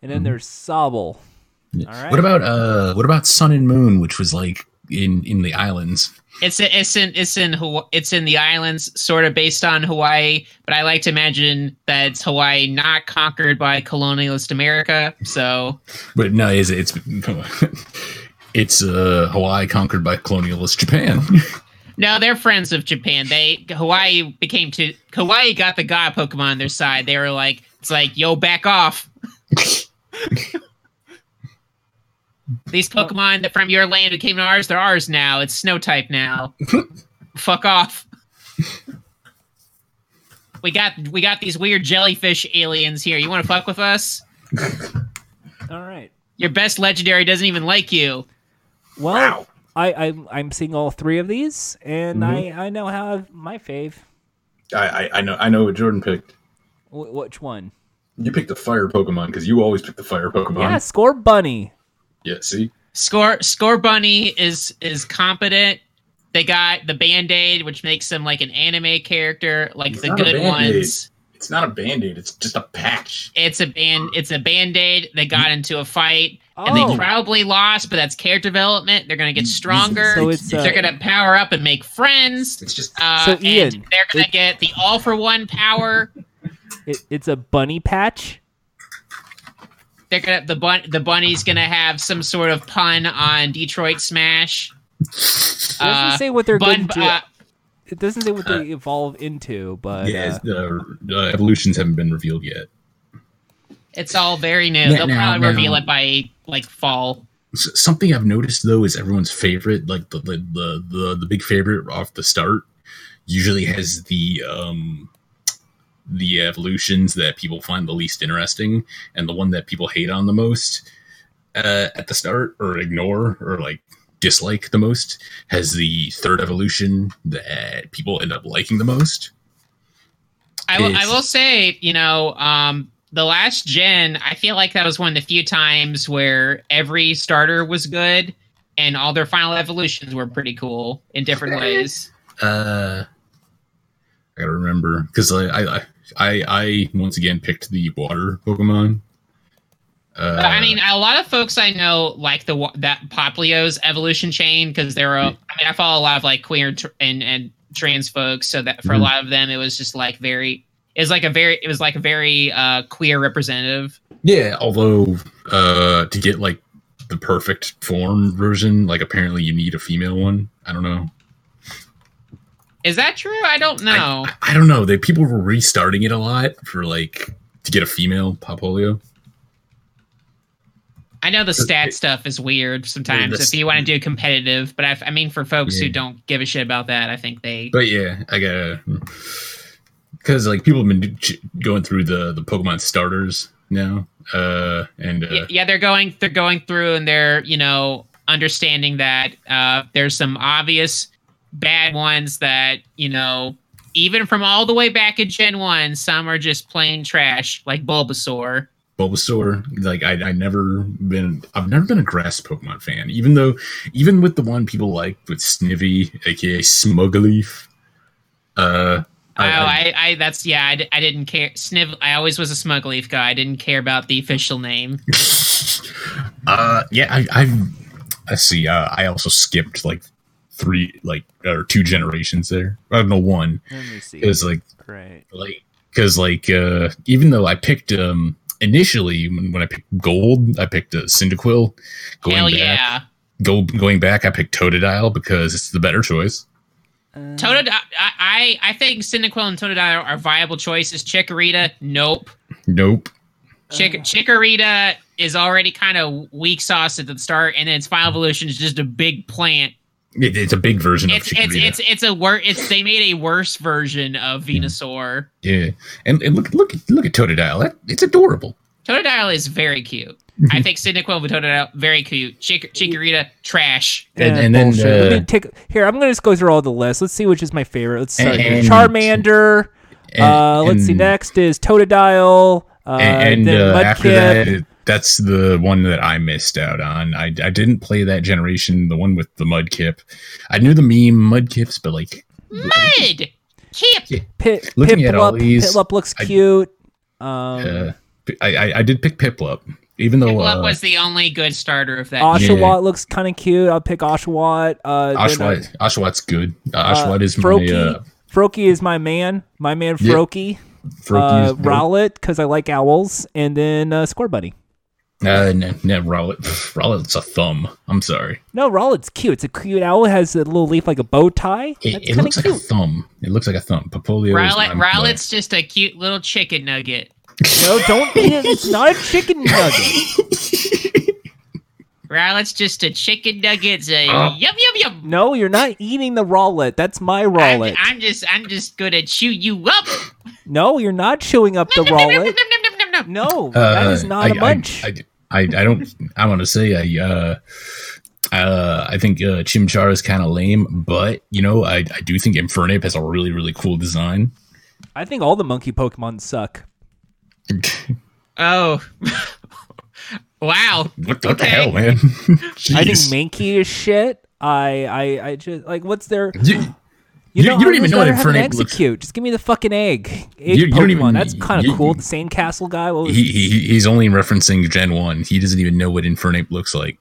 [SPEAKER 1] and then there's Sobble. All right.
[SPEAKER 2] What about uh? What about Sun and Moon, which was like in in the islands?
[SPEAKER 3] It's it's in it's in it's in the islands, sort of based on Hawaii. But I like to imagine that it's Hawaii not conquered by colonialist America. So
[SPEAKER 2] But no, is it's it's uh Hawaii conquered by colonialist Japan.
[SPEAKER 3] no, they're friends of Japan. They Hawaii became to Hawaii got the god Pokemon on their side. They were like, it's like, yo, back off. These Pokemon that from your land who came to ours, they're ours now. It's snow type now. Fuck off. We got we got these weird jellyfish aliens here. You want to fuck with us?
[SPEAKER 1] All right.
[SPEAKER 3] Your best legendary doesn't even like you.
[SPEAKER 1] Well, I, I I'm seeing all three of these, and
[SPEAKER 2] Mm-hmm.
[SPEAKER 1] I I now have my fave.
[SPEAKER 2] I, I I know I know what Jordan picked.
[SPEAKER 1] Wh- which one?
[SPEAKER 2] You picked the fire Pokemon because you always pick the fire Pokemon.
[SPEAKER 1] Yeah, Score Bunny.
[SPEAKER 2] Yeah. See.
[SPEAKER 3] Score Scorbunny is is competent. They got the Band Aid, which makes them like an anime character, like
[SPEAKER 2] It's
[SPEAKER 3] the good ones.
[SPEAKER 2] It's not a band aid. It's just a patch.
[SPEAKER 3] It's a band. It's a Band Aid. They got into a fight and
[SPEAKER 1] Oh.
[SPEAKER 3] they probably lost, but that's character development. They're gonna get stronger.
[SPEAKER 1] So it's, uh,
[SPEAKER 3] they're gonna power up and make friends.
[SPEAKER 2] It's just
[SPEAKER 3] Uh,
[SPEAKER 1] So,
[SPEAKER 3] and
[SPEAKER 1] Ian,
[SPEAKER 3] they're gonna
[SPEAKER 1] it-
[SPEAKER 3] get the all for one power.
[SPEAKER 1] It, it's a bunny patch.
[SPEAKER 3] They're gonna the bun the bunny's gonna have some sort of pun on Detroit Smash.
[SPEAKER 1] It doesn't
[SPEAKER 3] Uh,
[SPEAKER 1] say what they're
[SPEAKER 3] Bun,
[SPEAKER 1] going to.
[SPEAKER 3] uh,
[SPEAKER 1] it doesn't say what they evolve into, but
[SPEAKER 2] yeah.
[SPEAKER 1] uh,
[SPEAKER 2] the uh, evolutions haven't been revealed yet.
[SPEAKER 3] it's all very new.
[SPEAKER 2] Now-
[SPEAKER 3] They'll
[SPEAKER 2] now-
[SPEAKER 3] probably reveal it by like fall.
[SPEAKER 2] Something I've noticed though is everyone's favorite, like the the the the, the big favorite off the start, usually has the um the evolutions that people find the least interesting, and the one that people hate on the most uh, at the start or ignore or like dislike the most has the third evolution that people end up liking the most.
[SPEAKER 3] I will, will say, you know, um, the last gen, I feel like that was one of the few times where every starter was good and all their final evolutions were pretty cool in different ways.
[SPEAKER 2] Uh, I gotta remember because I, I I I once again picked the water Pokemon. Uh,
[SPEAKER 3] I mean, a lot of folks I know like the that Popplio's evolution chain because they're. I mean, I follow a lot of like queer tr- and and trans folks, so that for a
[SPEAKER 2] Mhm.
[SPEAKER 3] lot of them, it was just like very. It was like a very. It was like a very uh, queer representative.
[SPEAKER 2] yeah, although uh, to get like the perfect form version, like apparently you need a female one. I don't know.
[SPEAKER 3] Is that true? I don't know.
[SPEAKER 2] I, I don't know. They people were restarting it a lot for like to get a female Popplio.
[SPEAKER 3] I know the stat stuff is weird sometimes
[SPEAKER 2] this-
[SPEAKER 3] if you want to do competitive, but I, I mean, for folks who don't give a shit about that, I think they.
[SPEAKER 2] But yeah, I gotta because like people have been going through the the Pokemon starters now, uh, and uh,
[SPEAKER 3] yeah, yeah, they're going. They're going through and they're you know understanding that uh, there's some obvious bad ones that you know even from all the way back in Gen One, some are just plain trash, like Bulbasaur.
[SPEAKER 2] Bulbasaur. Like I, I never been, I've never been a grass Pokemon fan. Even though, even with the one people like with Snivy, aka Smugleaf. Uh,
[SPEAKER 3] oh, I, I, that's yeah. I, I didn't care. Sniv. I always was a Smugleaf guy. I didn't care about the official name.
[SPEAKER 2] uh, yeah, I, I've. Let's see. Uh, I also skipped like three, like or two generations there. I don't know one.
[SPEAKER 1] Let me see.
[SPEAKER 2] It was like
[SPEAKER 1] right,
[SPEAKER 2] like because like uh even though i picked um initially when, when i picked gold i picked a cyndaquil going
[SPEAKER 3] Hell
[SPEAKER 2] back
[SPEAKER 3] yeah.
[SPEAKER 2] go going back i picked totodile because it's the better choice
[SPEAKER 1] Uh,
[SPEAKER 3] Totodile. I, I I think Cyndaquil and Totodile are viable choices. Chikorita, nope.
[SPEAKER 2] nope
[SPEAKER 3] Chick-
[SPEAKER 1] Uh.
[SPEAKER 3] Chikorita is already kind of weak sauce at the start, and then its final evolution is just a big plant.
[SPEAKER 2] It, it's a big version
[SPEAKER 3] It's
[SPEAKER 2] of
[SPEAKER 3] it's
[SPEAKER 2] Chikorita.
[SPEAKER 3] it's it's a wor- It's they made a worse version of. Venusaur.
[SPEAKER 2] yeah and, and look look look at totodile that, it's adorable
[SPEAKER 3] Totodile is very cute. I think Cyndaquil with Totodile very cute. Chick- Chikorita trash.
[SPEAKER 2] And- and then,
[SPEAKER 1] bullshit. Let
[SPEAKER 2] uh,
[SPEAKER 1] me take here. I'm gonna just go through all the lists. Let's see which is my favorite. Let's start here.
[SPEAKER 2] And-
[SPEAKER 1] Charmander.
[SPEAKER 2] And-
[SPEAKER 1] uh, let's see. Next is Totodile. Uh,
[SPEAKER 2] and,
[SPEAKER 1] then
[SPEAKER 2] uh, after
[SPEAKER 1] Mudkip.
[SPEAKER 2] That that's the one that i missed out on I, I didn't play that generation the one with the mudkip i knew the meme mudkips but like
[SPEAKER 3] Mud. Kip.
[SPEAKER 1] Pit,
[SPEAKER 2] looking at all these,
[SPEAKER 1] Piplup looks
[SPEAKER 2] I-
[SPEAKER 1] cute. Um,
[SPEAKER 2] uh, I, I I did pick Piplup, even though
[SPEAKER 3] Piplup
[SPEAKER 2] uh,
[SPEAKER 3] was the only good starter of that.
[SPEAKER 1] Oshawott looks kind of cute. I'll pick Oshawott. Uh, then, uh,
[SPEAKER 2] Oshawott, Oshawott good. Uh, Oshawott is my
[SPEAKER 1] Froakie.
[SPEAKER 2] uh,
[SPEAKER 1] Froakie is my man. My man
[SPEAKER 2] Yeah.
[SPEAKER 1] Froakie.
[SPEAKER 2] Froakie
[SPEAKER 1] Uh. Rowlet because I like owls, and then uh, Score Buddy.
[SPEAKER 2] Uh, no, no, Rowlet. Rowlet's a thumb. I'm sorry.
[SPEAKER 1] No, Rowlet's cute. It's a cute owl. It has a little leaf like a bow tie.
[SPEAKER 2] It,
[SPEAKER 1] That's
[SPEAKER 2] it
[SPEAKER 1] kind
[SPEAKER 2] looks
[SPEAKER 1] of
[SPEAKER 2] like a thumb. It looks like a thumb. Popplio.
[SPEAKER 3] Rowlet,
[SPEAKER 2] is my,
[SPEAKER 3] Rowlet's just a cute little chicken nugget.
[SPEAKER 1] no, don't eat it. It's not a chicken nugget.
[SPEAKER 3] Rowlet's just a chicken nugget. It's a
[SPEAKER 2] Uh.
[SPEAKER 3] yum yum yum.
[SPEAKER 1] No, you're not eating the Rowlet. That's my
[SPEAKER 3] I'm, I'm just I'm just gonna chew you up.
[SPEAKER 1] No, you're not chewing up the
[SPEAKER 3] Nom,
[SPEAKER 1] No, that
[SPEAKER 2] Uh,
[SPEAKER 1] is not
[SPEAKER 2] I-
[SPEAKER 1] a munch.
[SPEAKER 2] I, I, I, I don't. I want to say I. Uh, uh, I think uh, Chimchar is kind of lame, but you know, I, I do think Infernape has a really, really cool design.
[SPEAKER 1] I think all the monkey Pokemon suck.
[SPEAKER 3] Oh. wow.
[SPEAKER 2] What, what
[SPEAKER 3] Okay.
[SPEAKER 2] the hell, man?
[SPEAKER 1] I think
[SPEAKER 2] Jeez.
[SPEAKER 1] Mankey is shit. I, I, I just like what's their.
[SPEAKER 2] You-
[SPEAKER 1] You,
[SPEAKER 2] You-
[SPEAKER 1] know,
[SPEAKER 2] you don't even know what
[SPEAKER 1] rather have
[SPEAKER 2] Infernape looks-
[SPEAKER 1] execute. Just give me the fucking egg. Egg
[SPEAKER 2] You- you
[SPEAKER 1] Pokemon.
[SPEAKER 2] don't even-
[SPEAKER 1] That's kind of cool. The same castle guy. What was
[SPEAKER 2] he, he he's only referencing Gen One. He doesn't even know what Infernape looks like.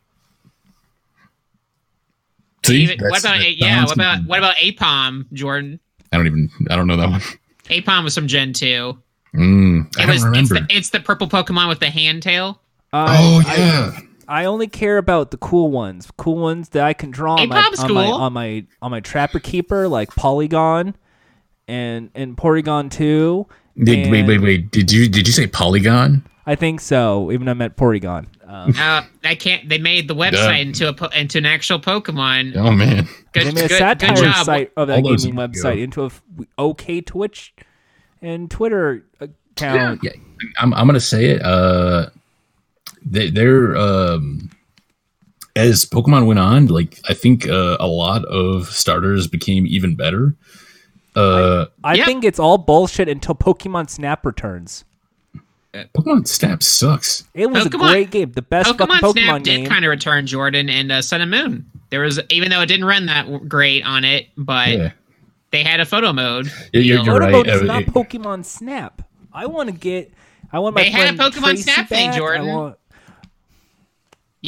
[SPEAKER 2] See,
[SPEAKER 3] Even- what about
[SPEAKER 2] that
[SPEAKER 3] yeah?
[SPEAKER 2] sounds-
[SPEAKER 3] What about what about Aipom, Jordan?
[SPEAKER 2] I don't even. I don't know that one.
[SPEAKER 3] Aipom was from Gen two.
[SPEAKER 2] Mm, I
[SPEAKER 3] It
[SPEAKER 2] don't
[SPEAKER 3] was it's
[SPEAKER 2] remember.
[SPEAKER 3] the, it's the purple Pokemon with the hand tail.
[SPEAKER 2] oh yeah.
[SPEAKER 1] I only care about the cool ones. Cool ones that I can draw on my,
[SPEAKER 3] Aipom's
[SPEAKER 1] on my on my on my Trapper Keeper, like Polygon, and and Porygon two.
[SPEAKER 2] Did, wait,
[SPEAKER 1] and-
[SPEAKER 2] wait, wait. Did you did you say Polygon?
[SPEAKER 1] I think so. Even I meant Porygon. Um,
[SPEAKER 3] Uh, I can't. They made the website into a po- into an actual Pokemon.
[SPEAKER 2] Oh man.
[SPEAKER 3] Good,
[SPEAKER 1] they made a
[SPEAKER 3] good,
[SPEAKER 1] satire
[SPEAKER 3] good job.
[SPEAKER 1] site of that
[SPEAKER 2] All
[SPEAKER 1] gaming
[SPEAKER 2] years ago.
[SPEAKER 1] website into a f- okay Twitch and Twitter account.
[SPEAKER 2] Yeah, I'm I'm gonna say it. Uh, they, they're um, as Pokemon went on, like I think uh, a lot of starters became even better. Uh,
[SPEAKER 1] I
[SPEAKER 3] Yeah.
[SPEAKER 1] think it's all bullshit until Pokemon Snap returns.
[SPEAKER 2] Pokemon Snap sucks.
[SPEAKER 1] It was a great game. The best
[SPEAKER 3] Pokemon,
[SPEAKER 1] Pokemon
[SPEAKER 3] Snap
[SPEAKER 1] game.
[SPEAKER 3] did kind of return Jordan and uh, Sun and Moon. There was, even though it didn't run that great on it, but
[SPEAKER 2] Yeah,
[SPEAKER 3] they had a photo mode.
[SPEAKER 2] Yeah, you're-
[SPEAKER 3] deal.
[SPEAKER 2] you're
[SPEAKER 1] What
[SPEAKER 2] right.
[SPEAKER 1] about it's
[SPEAKER 2] uh,
[SPEAKER 1] not Pokemon Snap? I want to get. I want my
[SPEAKER 3] They had a Pokemon
[SPEAKER 1] Tracy
[SPEAKER 3] Snap thing,
[SPEAKER 1] back. I
[SPEAKER 3] Jordan.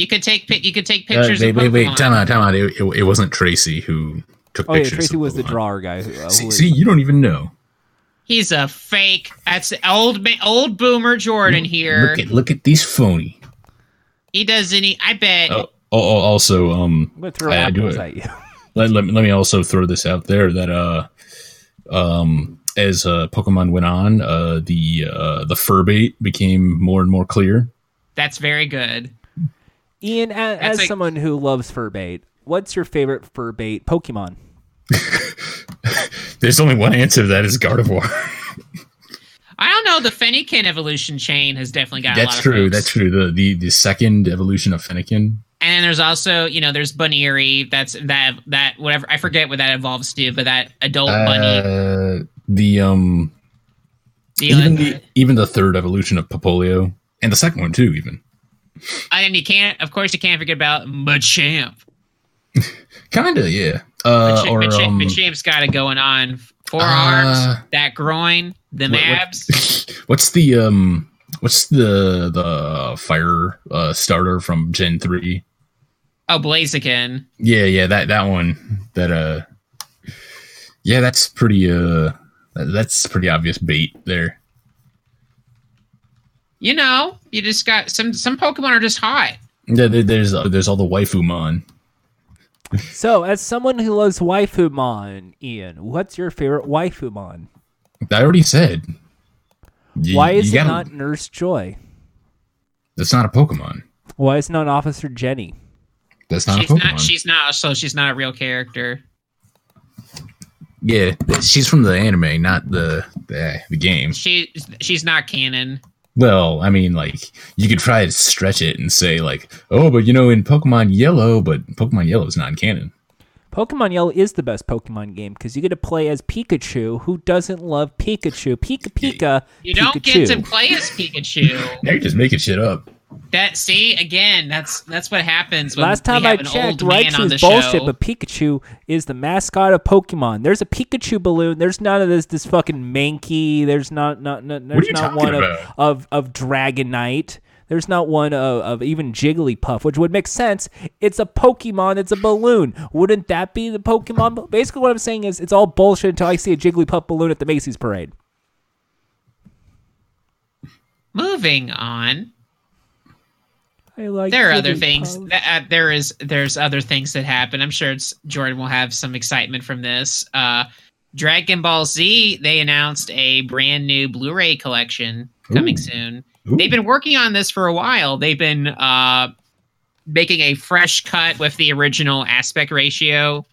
[SPEAKER 1] Want-
[SPEAKER 3] You could take you could take
[SPEAKER 2] uh,
[SPEAKER 3] pictures.
[SPEAKER 2] wait,
[SPEAKER 3] of
[SPEAKER 2] wait, wait.
[SPEAKER 3] Pokemon.
[SPEAKER 2] Time out, time out. It, it, it wasn't Tracy who took
[SPEAKER 1] Oh yeah. Tracy
[SPEAKER 2] of
[SPEAKER 1] was the drawer guy. Who, uh,
[SPEAKER 2] See,
[SPEAKER 1] was-
[SPEAKER 2] see, you don't even know.
[SPEAKER 3] He's a fake. That's old old boomer Jordan here.
[SPEAKER 2] Look at look at these phony.
[SPEAKER 3] He doesn't. He, I bet.
[SPEAKER 2] Oh, oh, oh, also, um,
[SPEAKER 1] I'm gonna throw
[SPEAKER 2] I- I do
[SPEAKER 1] apples
[SPEAKER 2] it.
[SPEAKER 1] at you.
[SPEAKER 2] let, let, me, let me also throw this out there that uh um as uh pokemon went on uh the uh the fur bait became more and more clear
[SPEAKER 3] That's very good.
[SPEAKER 1] Ian, a-
[SPEAKER 3] That's
[SPEAKER 1] as
[SPEAKER 3] like-
[SPEAKER 1] someone who loves fur bait, what's your favorite fur bait Pokemon?
[SPEAKER 2] there's only one answer to that is gardevoir
[SPEAKER 3] I don't know. The Fennekin evolution chain has definitely got a lot
[SPEAKER 2] that's
[SPEAKER 3] of
[SPEAKER 2] true
[SPEAKER 3] folks.
[SPEAKER 2] that's true the, the the second evolution of fennekin
[SPEAKER 3] And then there's also, you know, there's Buneary. That's that that whatever. I forget what that evolves to, but that adult bunny.
[SPEAKER 2] uh the um
[SPEAKER 3] dealing.
[SPEAKER 2] even the even the third evolution of Popplio and the second one too even
[SPEAKER 3] and you can't, of course, you can't forget about Machamp.
[SPEAKER 2] kinda yeah uh
[SPEAKER 3] Machamp,
[SPEAKER 2] or
[SPEAKER 3] Machamp,
[SPEAKER 2] um
[SPEAKER 3] Machamp's got it going on. Four
[SPEAKER 2] Uh,
[SPEAKER 3] that groin, the
[SPEAKER 2] what- what- What's the um what's the the fire uh starter from Gen 3?
[SPEAKER 3] Oh, Blaziken.
[SPEAKER 2] Yeah, yeah, that that one. That uh Yeah, that's pretty uh that's pretty obvious bait there.
[SPEAKER 3] You know, you just got some. Some Pokemon are just hot.
[SPEAKER 2] Yeah, there's uh, there's all the waifu mon.
[SPEAKER 1] So, as someone who loves Waifumon, Ian, what's your favorite Waifumon?
[SPEAKER 2] I already said. You-
[SPEAKER 1] Why is
[SPEAKER 2] you
[SPEAKER 1] it
[SPEAKER 2] gotta-
[SPEAKER 1] not Nurse Joy?
[SPEAKER 2] That's not a Pokemon.
[SPEAKER 1] Why is it not Officer Jenny?
[SPEAKER 2] That's not
[SPEAKER 3] she's
[SPEAKER 2] a Pokemon.
[SPEAKER 3] not. She's not. So she's not a real character.
[SPEAKER 2] yeah, she's from the anime, not the the, the game.
[SPEAKER 3] She she's not canon.
[SPEAKER 2] Well, I mean, like you could try to stretch it and say like, oh, but you know, in Pokemon Yellow, but Pokemon Yellow is non canon.
[SPEAKER 1] Pokemon Yellow is the best Pokemon game because you get to play as Pikachu. Who doesn't love Pikachu? Pika Pika.
[SPEAKER 3] You don't
[SPEAKER 1] Pikachu.
[SPEAKER 3] get to play as Pikachu.
[SPEAKER 2] Now you're just making shit up.
[SPEAKER 3] That see again. That's that's what happens. When
[SPEAKER 1] Last time
[SPEAKER 3] we
[SPEAKER 1] I
[SPEAKER 3] have an
[SPEAKER 1] checked,
[SPEAKER 3] old man
[SPEAKER 1] Raichu's bullshit,
[SPEAKER 3] show.
[SPEAKER 1] but Pikachu is the mascot of Pokemon. There's a Pikachu balloon. There's none of this this fucking Mankey. There's not not, not there's
[SPEAKER 2] you
[SPEAKER 1] not
[SPEAKER 2] talking
[SPEAKER 1] one of,
[SPEAKER 2] about?
[SPEAKER 1] of of Dragonite. There's not one of, of even Jigglypuff, which would make sense. It's a Pokemon. It's a balloon. Wouldn't that be the Pokemon? Basically, what I'm saying is it's all bullshit until I see a Jigglypuff balloon at the Macy's parade.
[SPEAKER 3] Moving on.
[SPEAKER 1] I like.
[SPEAKER 3] there are other things that, uh, there is there's other things that happen i'm sure it's jordan will have some excitement from this uh dragon ball z they announced a brand new blu-ray collection coming
[SPEAKER 2] Ooh.
[SPEAKER 3] soon
[SPEAKER 2] Ooh.
[SPEAKER 3] they've been working on this for a while they've been uh making a fresh cut with the original aspect ratio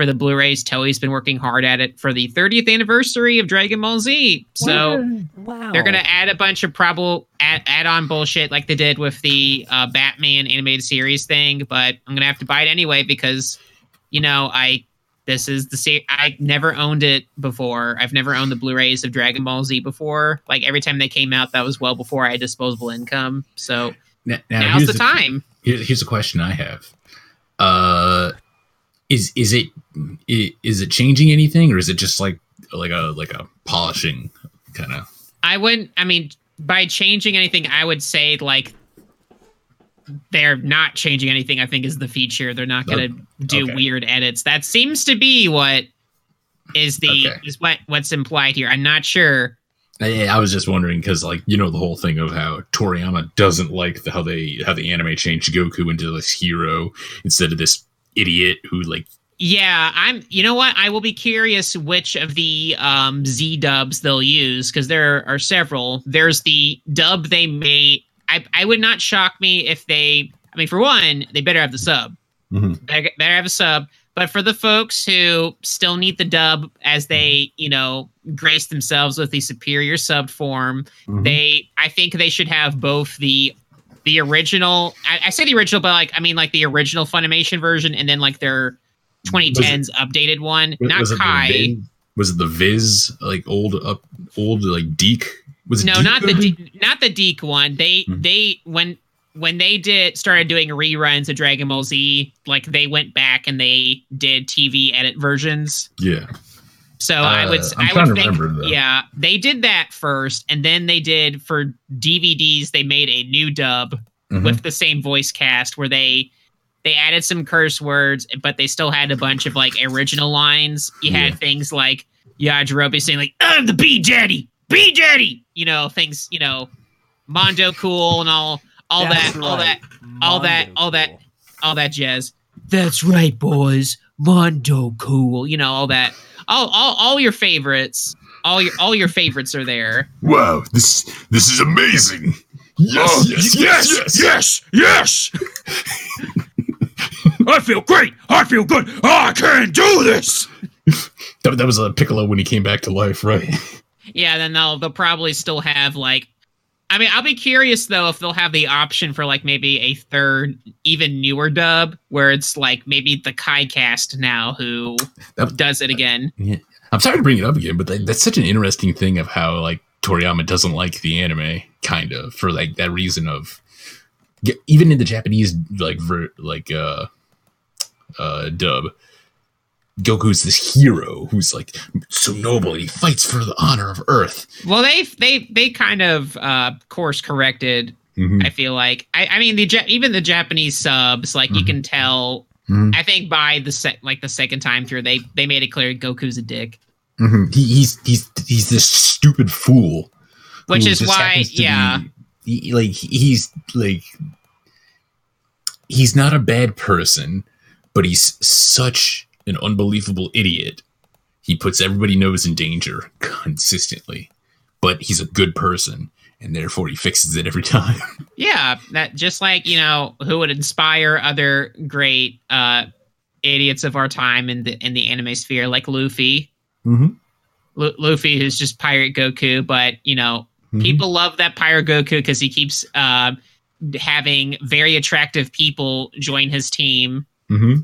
[SPEAKER 3] for the blu-rays toei's been working hard at it for the 30th anniversary of dragon ball z so
[SPEAKER 1] wow,
[SPEAKER 3] they're gonna add a bunch of probable add, add-on bullshit like they did with the uh, Batman animated series thing, but I'm gonna have to buy it anyway because, you know, I this is the se- I never owned it before. I've never owned the Blu-rays of Dragon Ball Z before. Like every time they came out, that was well before I had disposable income. So
[SPEAKER 2] Now, now
[SPEAKER 3] now's
[SPEAKER 2] here's
[SPEAKER 3] the time.
[SPEAKER 2] Here's, here's a question I have. Uh, is is it is it changing anything, or is it just like like a like a polishing kind of?
[SPEAKER 3] I wouldn't. I mean, by changing anything, I would say like they're not changing anything. I think is the feature. They're not going to oh, do
[SPEAKER 2] okay.
[SPEAKER 3] weird edits. That seems to be what is the
[SPEAKER 2] Okay.
[SPEAKER 3] is what what's implied here. I'm not sure.
[SPEAKER 2] I, I was just wondering because, like, you know, the whole thing of how Toriyama doesn't like the, how they how the anime changed Goku into this hero instead of this idiot who like
[SPEAKER 3] Yeah, I'm. You know what? I will be curious which of the um, Z dubs they'll use because there are several. There's the dub they may. I I would not shock me if they. I mean, for one, they better have the sub.
[SPEAKER 2] Mhm.
[SPEAKER 3] Better, better have a sub. But for the folks who still need the dub as they, you know, grace themselves with the superior sub form,
[SPEAKER 2] Mhm.
[SPEAKER 3] they. I think they should have both the the original. I, I say the original, but like I mean like the original Funimation version, and then like their 2010s updated one.
[SPEAKER 2] was-
[SPEAKER 3] Not
[SPEAKER 2] was it the
[SPEAKER 3] Kai.
[SPEAKER 2] Viz- was it the Viz like old up old like Deke Was it
[SPEAKER 3] no,
[SPEAKER 2] Deke
[SPEAKER 3] not the
[SPEAKER 2] Goku?
[SPEAKER 3] De- not the Deke one. They
[SPEAKER 2] Hmm.
[SPEAKER 3] they when when they did started doing reruns of Dragon Ball Z, like they went back and they did TV edit versions.
[SPEAKER 2] Yeah.
[SPEAKER 3] So I would
[SPEAKER 2] Uh, I'm
[SPEAKER 3] I would
[SPEAKER 2] to
[SPEAKER 3] think
[SPEAKER 2] remember,
[SPEAKER 3] yeah, they did that first and then they did for DVDs they made a new dub
[SPEAKER 2] Mhm.
[SPEAKER 3] with the same voice cast where they they added some curse words but they still had a bunch of like original lines. You
[SPEAKER 2] Yeah.
[SPEAKER 3] had things like Yajirobe saying like I'm the B Daddy, B Daddy, you know, things, you know, Mondo cool and all all that all
[SPEAKER 1] right.
[SPEAKER 3] that all that-
[SPEAKER 1] Mondo
[SPEAKER 3] all that-
[SPEAKER 1] cool.
[SPEAKER 3] all that jazz. That's right, boys. Mondo cool. You know, all that. All all, all your favorites. All your all your favorites are there.
[SPEAKER 2] Wow, this this is amazing. Yes,
[SPEAKER 4] Oh,
[SPEAKER 2] yes, yes, yes,
[SPEAKER 4] yes, yes. I feel great. I feel good. Oh, I can do this.
[SPEAKER 2] That, that was a Piccolo when he came back to life, right?
[SPEAKER 3] Yeah, then they'll they'll probably still have like I mean, I'll be curious though if they'll have the option for like maybe a third, even newer dub where it's like maybe the Kai cast now who
[SPEAKER 2] That-
[SPEAKER 3] does it again.
[SPEAKER 2] I'm sorry to bring it up again, but that, that's such an interesting thing of how like Toriyama doesn't like the anime, kind of for like that reason of even in the Japanese like ver, like uh uh dub. Goku's this hero who's like so noble. He fights for the honor of Earth.
[SPEAKER 3] Well, they they they kind of uh, course corrected
[SPEAKER 2] Mhm.
[SPEAKER 3] I feel like I, I mean the even the Japanese subs like you
[SPEAKER 2] Mhm.
[SPEAKER 3] can tell.
[SPEAKER 2] Mhm.
[SPEAKER 3] I think by the like the second time through they they made it clear Goku's a dick,
[SPEAKER 2] Mhm. He, he's he's he's this stupid fool.
[SPEAKER 3] which is why yeah
[SPEAKER 2] be- he- like he's like he's not a bad person, but he's such an unbelievable idiot. He puts everybody knows in danger consistently, but he's a good person, and therefore he fixes it every time.
[SPEAKER 3] yeah that just like you know who would inspire other great uh idiots of our time in the in the anime sphere like Luffy.
[SPEAKER 2] Mhm.
[SPEAKER 3] Lu- Luffy who's just pirate Goku, but you know
[SPEAKER 2] Mhm.
[SPEAKER 3] people love that pirate Goku because he keeps uh, having very attractive people join his team.
[SPEAKER 2] hmm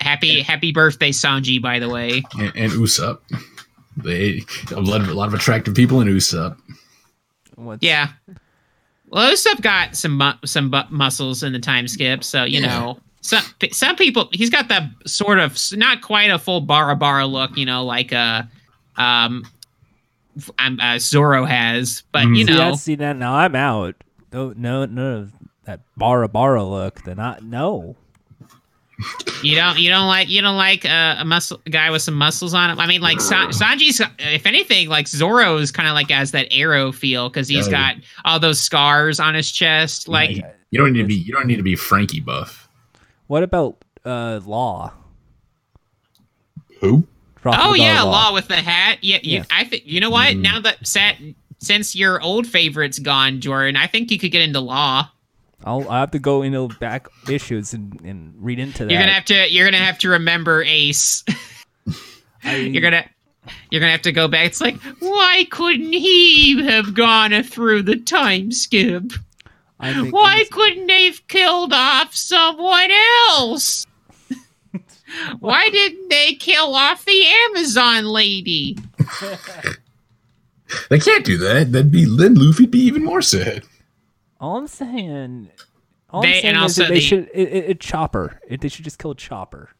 [SPEAKER 3] Happy happy birthday, Sanji! By the way,
[SPEAKER 2] And, and Usopp, they a lot of a lot of attractive people in Usopp.
[SPEAKER 1] What's-
[SPEAKER 3] yeah. Well, Usopp got some mu- some bu- muscles in the time skip, so you
[SPEAKER 2] Yeah.
[SPEAKER 3] know some some people he's got that sort of not quite a full Bara Bara look, you know, like uh um um, uh, Zoro has, but
[SPEAKER 2] Mhm.
[SPEAKER 3] you
[SPEAKER 1] See
[SPEAKER 3] know,
[SPEAKER 1] that? See that? Now I'm out. No, no, none of that bara bara look. Then I no.
[SPEAKER 3] You don't you don't like you don't like uh, a muscle a guy with some muscles on him. I mean, like San- Sanji's, if anything, like Zoro's kind of like has that arrow feel because he's
[SPEAKER 2] Oh, yeah.
[SPEAKER 3] got all those scars on his chest. Like,
[SPEAKER 2] You don't need to be you don't need to be Franky buff.
[SPEAKER 1] What about uh Law?
[SPEAKER 2] Who?
[SPEAKER 1] Trafalgar
[SPEAKER 3] oh yeah, Law with the hat. Yeah, you,
[SPEAKER 1] Yeah.
[SPEAKER 3] I think you know what?
[SPEAKER 2] Mm.
[SPEAKER 3] Now that sat since your old favorite's gone, Jordan, I think you could get into Law.
[SPEAKER 1] I'll I have to go into back issues and, and read into that.
[SPEAKER 3] You're gonna have to you're gonna have to remember Ace.
[SPEAKER 1] I-
[SPEAKER 3] you're gonna you're gonna have to go back. It's like why couldn't he have gone through the time skip?
[SPEAKER 1] I think
[SPEAKER 3] Why couldn't they have killed off someone else? Why didn't they kill off the Amazon lady?
[SPEAKER 2] They can't do that. That'd be then Luffy'd be even more sad.
[SPEAKER 1] All I'm saying, all
[SPEAKER 3] They-
[SPEAKER 1] I'm saying
[SPEAKER 3] and
[SPEAKER 1] is
[SPEAKER 3] also
[SPEAKER 1] that they
[SPEAKER 3] the-
[SPEAKER 1] should it, it, it Chopper. It, they should just kill Chopper.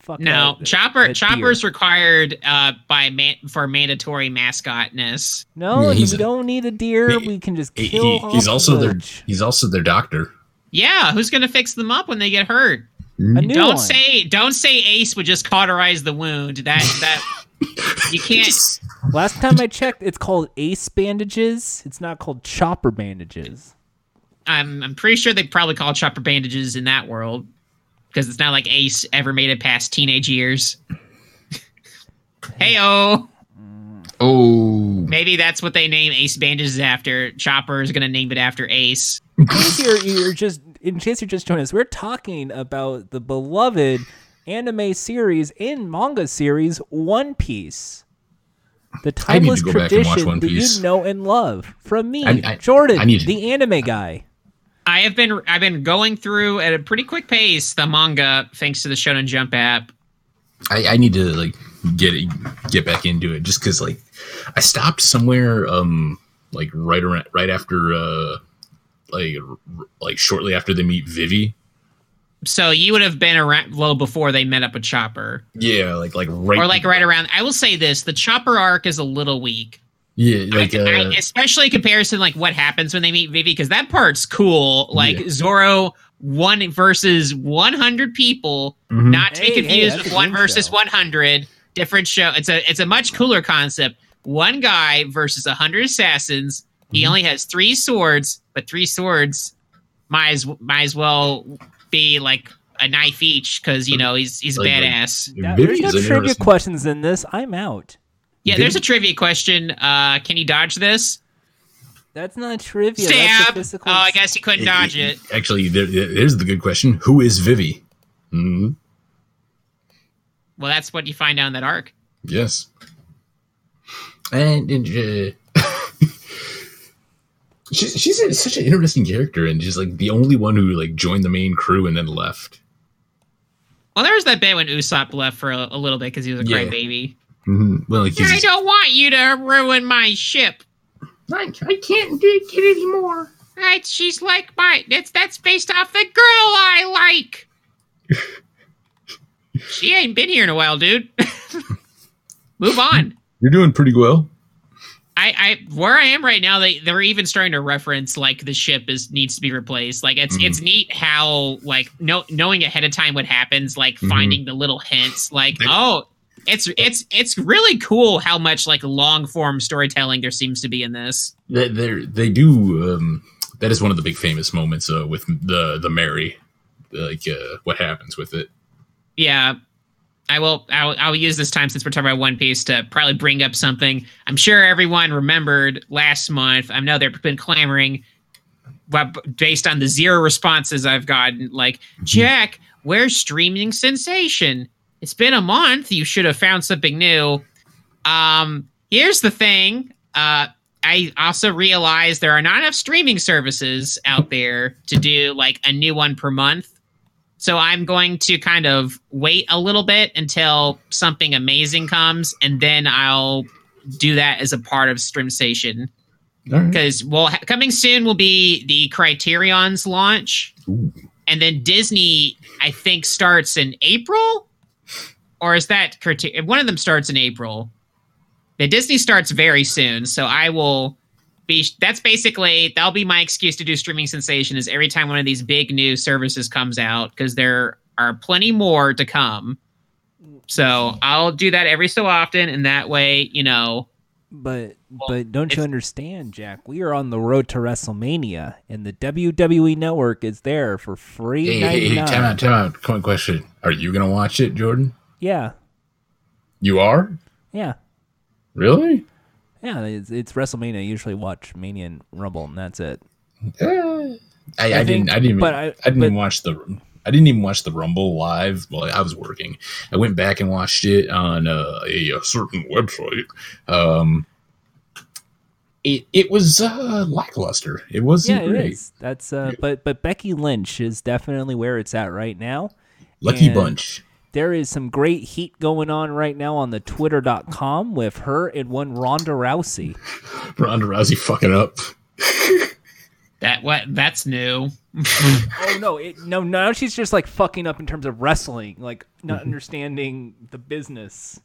[SPEAKER 1] Fuck
[SPEAKER 3] No,
[SPEAKER 1] that-
[SPEAKER 3] Chopper.
[SPEAKER 1] that
[SPEAKER 3] Chopper's
[SPEAKER 1] deer.
[SPEAKER 3] required uh, by man- for mandatory mascotness.
[SPEAKER 1] No,
[SPEAKER 2] Yeah,
[SPEAKER 1] we
[SPEAKER 2] a-
[SPEAKER 1] don't need a deer.
[SPEAKER 2] he-
[SPEAKER 1] we can just kill.
[SPEAKER 2] he- he's also
[SPEAKER 1] the
[SPEAKER 2] their he's also their doctor.
[SPEAKER 3] Yeah, who's gonna fix them up when they get hurt?
[SPEAKER 1] a new
[SPEAKER 3] don't
[SPEAKER 1] one.
[SPEAKER 3] say don't say Ace would just cauterize the wound. That that you can't.
[SPEAKER 1] Last time I checked, it's called Ace bandages. It's not called Chopper bandages.
[SPEAKER 3] I'm I'm pretty sure they probably call chopper bandages in that world because it's not like Ace ever made it past teenage years. Heyo.
[SPEAKER 2] Oh,
[SPEAKER 3] Maybe that's what they name Ace bandages after. Chopper is gonna name it after Ace.
[SPEAKER 1] In case you're, you're just in case you're just joining us, we're talking about the beloved anime series and manga series One Piece. The
[SPEAKER 2] I need to
[SPEAKER 1] timeless
[SPEAKER 2] go back and watch
[SPEAKER 1] tradition that you know and love from me,
[SPEAKER 2] I- I-
[SPEAKER 1] Jordan,
[SPEAKER 2] I need to-
[SPEAKER 1] the anime guy.
[SPEAKER 3] I have been I've been going through at a pretty quick pace the manga thanks to the Shonen Jump app.
[SPEAKER 2] I, I need to like get it, get back into it just because like I stopped somewhere um like right around right after uh like like shortly after they meet Vivi.
[SPEAKER 3] So you would have been around low before they met up with Chopper,
[SPEAKER 2] Yeah, like like right
[SPEAKER 3] or like right around. I will say this: the Chopper arc is a little weak.
[SPEAKER 2] Yeah, like
[SPEAKER 3] I-
[SPEAKER 2] uh,
[SPEAKER 3] I- especially in comparison like what happens when they meet Vivi because that part's cool. Like
[SPEAKER 2] Yeah.
[SPEAKER 3] Zoro one versus one hundred people,
[SPEAKER 2] Mhm.
[SPEAKER 3] not to
[SPEAKER 1] Hey,
[SPEAKER 3] be confused
[SPEAKER 1] that's
[SPEAKER 3] with one versus one hundred. Different show. It's a it's a much cooler concept. One guy versus a hundred assassins. He
[SPEAKER 2] Mm-hmm.
[SPEAKER 3] only has three swords, but three swords might as might as well be like a knife each because you know he's he's
[SPEAKER 2] Like, like,
[SPEAKER 3] badass.
[SPEAKER 1] Now,
[SPEAKER 2] Vivi
[SPEAKER 1] there's no
[SPEAKER 2] is
[SPEAKER 1] trivia questions in this. I'm out.
[SPEAKER 3] Yeah, there's a trivia question. Uh, can you dodge this?
[SPEAKER 1] That's not trivia. That's a
[SPEAKER 3] Stab.
[SPEAKER 1] physical.
[SPEAKER 3] Oh, I guess you couldn't dodge it.
[SPEAKER 2] Actually, there, here's the good question: Who is Vivi? hmm
[SPEAKER 3] Well, that's what you find out in that arc.
[SPEAKER 2] Yes. And, and uh, she's she's a, such an interesting character, and she's like the only one who like joined the main crew and then left.
[SPEAKER 3] Well, there was that bit when Usopp left for a, a little bit because he was a
[SPEAKER 2] Yeah.
[SPEAKER 3] crybaby.
[SPEAKER 2] Mm-hmm. Well, like
[SPEAKER 3] I don't want you to ruin my ship.
[SPEAKER 2] I, I can't take it anymore.
[SPEAKER 3] Right? She's like my. It's that's based off the girl I like. she ain't been here in a while, dude. Move on.
[SPEAKER 2] You're doing pretty well.
[SPEAKER 3] I, I where I am right now, they they're even starting to reference like the ship is needs to be replaced. Like it's
[SPEAKER 2] Mhm.
[SPEAKER 3] it's neat how like no knowing ahead of time what happens, like
[SPEAKER 2] Mhm.
[SPEAKER 3] finding the little hints. Like
[SPEAKER 2] They-
[SPEAKER 3] oh, it's it's it's really cool how much like long form storytelling there seems to be in this.
[SPEAKER 2] They they they do. Um, that is one of the big famous moments uh, with the the Merry, like uh, what happens with it.
[SPEAKER 3] Yeah. I will I'll, I'll use this time since we're talking about One Piece to probably bring up something. I'm sure everyone remembered last month. I know they've been clamoring but based on the zero responses I've gotten like, "Jack, where's streaming sensation? It's been a month. You should have found something new." Um, here's the thing. Uh I also realized there are not enough streaming services out there to do like a new one per month. So I'm going to kind of wait a little bit until something amazing comes, and then I'll do that as a part of Stream Station.
[SPEAKER 2] All right.
[SPEAKER 3] Because well, ha- coming soon will be the Criterion's launch,
[SPEAKER 2] Ooh.
[SPEAKER 3] and then Disney, I think, starts in April, or is that Criter- one of them starts in April? The Disney starts very soon, so I will be. That's basically that'll be my excuse to do streaming sensation. Is every time one of these big new services comes out, because there are plenty more to come. So I'll do that every so often, and that way, you know,
[SPEAKER 1] But but don't you understand, Jack? We are on the road to WrestleMania, and the WWE Network is there for free
[SPEAKER 2] Hey, hey,
[SPEAKER 1] ninety
[SPEAKER 2] hey,
[SPEAKER 1] nine.
[SPEAKER 2] time out, time out. Come on, question. Are you gonna watch it, Jordan?
[SPEAKER 1] Yeah,
[SPEAKER 2] You are?
[SPEAKER 1] yeah,
[SPEAKER 2] Really?
[SPEAKER 1] yeah. It's, it's WrestleMania. I usually watch Mania and Rumble, and that's it.
[SPEAKER 2] Eh. I, I,
[SPEAKER 1] I think-
[SPEAKER 2] didn't. I didn't. Even,
[SPEAKER 1] but
[SPEAKER 2] I,
[SPEAKER 1] I-
[SPEAKER 2] didn't
[SPEAKER 1] but-
[SPEAKER 2] even watch the. I didn't even watch the Rumble live. Well, I was working. I went back and watched it on uh, a, a certain website. Um, it it was uh, lackluster. It wasn't
[SPEAKER 1] Yeah, it
[SPEAKER 2] great.
[SPEAKER 1] is. That's uh, but but Becky Lynch is definitely where it's at right now.
[SPEAKER 2] Lucky
[SPEAKER 1] And-
[SPEAKER 2] bunch.
[SPEAKER 1] There is some great heat going on right now on the Twitter.com with her and one Ronda Rousey.
[SPEAKER 2] Ronda Rousey fucking up.
[SPEAKER 3] that what that's new.
[SPEAKER 1] Oh no, it, no, now she's just like fucking up in terms of wrestling, like not understanding the business.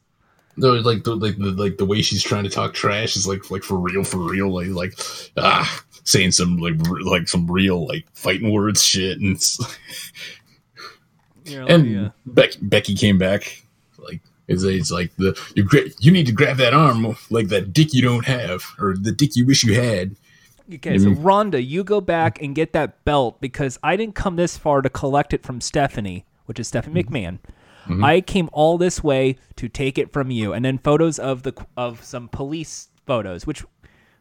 [SPEAKER 2] No, like the like the like the way she's trying to talk trash is like like for real, for real, like like ah saying some like like some real like fighting words shit and
[SPEAKER 1] You know,
[SPEAKER 2] and
[SPEAKER 1] yeah.
[SPEAKER 2] Uh, Becky Becky came back like it's, it's like the you gra- you need to grab that arm like that dick you don't have or the dick you wish you had.
[SPEAKER 1] Okay, so Ronda, you go back and get that belt because I didn't come this far to collect it from Stephanie, which is Stephanie mm-hmm. McMahon. Mm-hmm. I came all this way to take it from you, and then photos of the of some police photos, which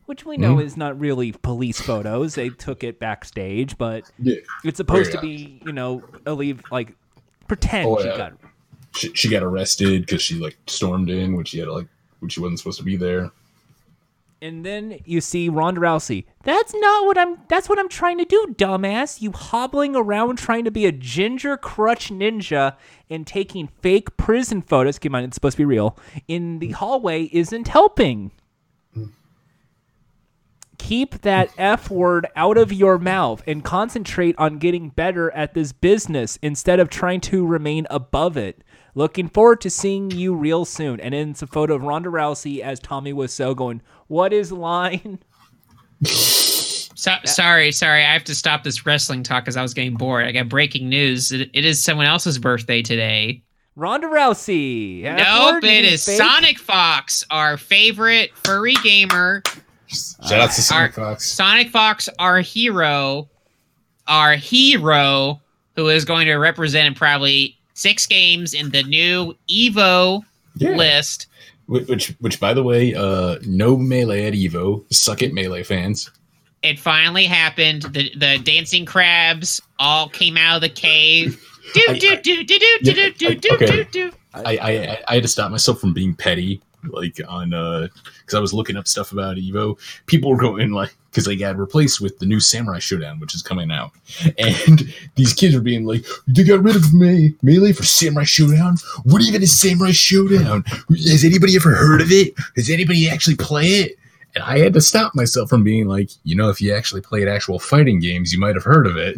[SPEAKER 1] which we know mm-hmm. is not really police photos. They took it backstage, but
[SPEAKER 2] Yeah.
[SPEAKER 1] it's supposed
[SPEAKER 2] Yeah.
[SPEAKER 1] to be, you know, a leave like pretend
[SPEAKER 2] Oh,
[SPEAKER 1] she
[SPEAKER 2] yeah.
[SPEAKER 1] got
[SPEAKER 2] She, she got arrested because she like stormed in when she had like when she wasn't supposed to be there.
[SPEAKER 1] And then you see Ronda Rousey. That's not what I'm. That's what I'm trying to do, dumbass. You hobbling around trying to be a ginger crutch ninja and taking fake prison photos. Keep in mind, it's supposed to be real. In the hallway isn't helping. Keep that F word out of your mouth and concentrate on getting better at this business instead of trying to remain above it. Looking forward to seeing you real soon. And then it's a photo of Ronda Rousey as Tommy was so going, What is line?
[SPEAKER 3] So, sorry, sorry. I have to stop this wrestling talk because I was getting bored. I got breaking news. It, it is someone else's birthday today.
[SPEAKER 1] Ronda Rousey.
[SPEAKER 3] Nope, it
[SPEAKER 1] you fake.
[SPEAKER 3] Sonic Fox, our favorite furry gamer.
[SPEAKER 2] Shout out to Sonic
[SPEAKER 3] Our-
[SPEAKER 2] Fox.
[SPEAKER 3] Sonic Fox, our hero, our hero, who is going to represent in probably six games in the new Evo
[SPEAKER 2] Yeah.
[SPEAKER 3] list.
[SPEAKER 2] Which, which, which, by the way, uh, no melee at Evo. Suck it, melee fans.
[SPEAKER 3] It finally happened. The the dancing crabs all came out of the cave. Do do do do do do do do do do.
[SPEAKER 2] I, I, I had to stop myself from being petty, like on, uh, because I was looking up stuff about Evo. People were going like, because they got replaced with the new Samurai Shodown, which is coming out, and these kids were being like, "They got rid of me melee for Samurai Shodown. What even is Samurai Shodown? Has anybody ever heard of it? Has anybody actually play it?" And I had to stop myself from being like, you know, if you actually played actual fighting games, you might have heard of it.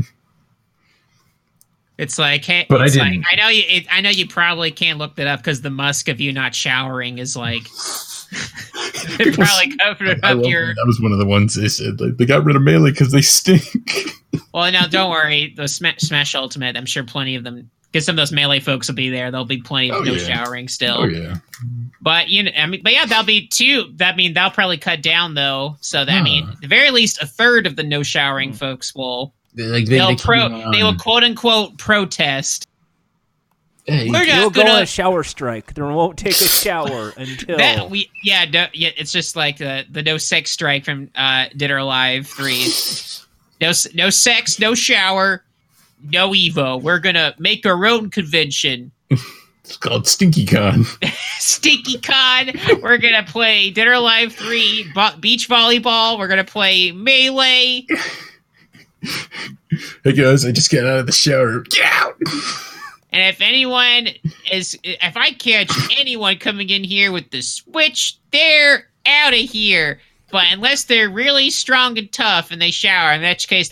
[SPEAKER 3] It's like, hey,
[SPEAKER 2] But I
[SPEAKER 3] it's like-
[SPEAKER 2] didn't.
[SPEAKER 3] I know you. It, I know you probably can't look that up because the musk of you not showering is like. it probably covered
[SPEAKER 2] I
[SPEAKER 3] up
[SPEAKER 2] love
[SPEAKER 3] your.
[SPEAKER 2] that. that was one of the ones they said like, they got rid of melee because they stink.
[SPEAKER 3] Well, now don't worry. The Smash, Smash Ultimate, I'm sure plenty of them. Because some of those melee folks will be there. There'll be plenty of
[SPEAKER 2] Oh,
[SPEAKER 3] no
[SPEAKER 2] yeah.
[SPEAKER 3] showering still.
[SPEAKER 2] oh yeah.
[SPEAKER 3] But you know, I mean, but yeah, that'll be two. That mean that'll probably cut down though. So that I mean, at the very least, a third of the no showering folks will
[SPEAKER 2] like they,
[SPEAKER 3] will
[SPEAKER 2] they
[SPEAKER 3] pro they will quote unquote protest.
[SPEAKER 2] Hey,
[SPEAKER 3] We're not
[SPEAKER 1] go on
[SPEAKER 3] gonna
[SPEAKER 1] a shower strike. They won't take a shower until.
[SPEAKER 3] that we yeah no, yeah. It's just like the the no sex strike from uh Dead or Alive three. No no sex, no shower, no Evo. We're gonna make our own convention.
[SPEAKER 2] it's called Stinky Con.
[SPEAKER 3] Stinky Con. We're gonna play Dinner or Alive three, bo- beach volleyball. We're gonna play melee.
[SPEAKER 2] Hey guys, I just got out of the shower. Get out!
[SPEAKER 3] And if anyone is, if I catch anyone coming in here with the switch, they're out of here. But unless they're really strong and tough and they shower, in that case,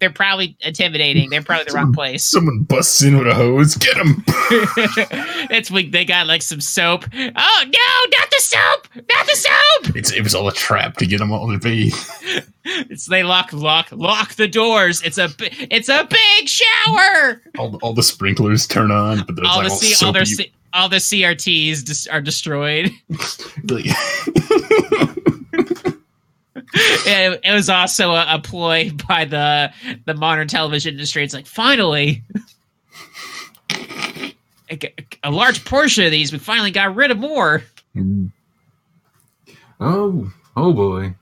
[SPEAKER 3] they're probably intimidating. They're probably the wrong place.
[SPEAKER 2] Someone busts in with a hose. Get him!
[SPEAKER 3] That's weak. They got like some soap. Oh no, not the soap! Not the soap!
[SPEAKER 2] It's, it was all a trap to get them all to bathe.
[SPEAKER 3] It's they lock, lock, lock the doors. It's a, it's a big shower.
[SPEAKER 2] All, the- all the sprinklers turn on, but there's
[SPEAKER 3] All
[SPEAKER 2] like
[SPEAKER 3] the
[SPEAKER 2] all
[SPEAKER 3] C, all their, C, all the CRTs dis- are destroyed. it, it was also a, a ploy by the the modern television industry. It's like finally, a, a large portion of these we finally got rid of more. Hmm.
[SPEAKER 2] oh, oh boy.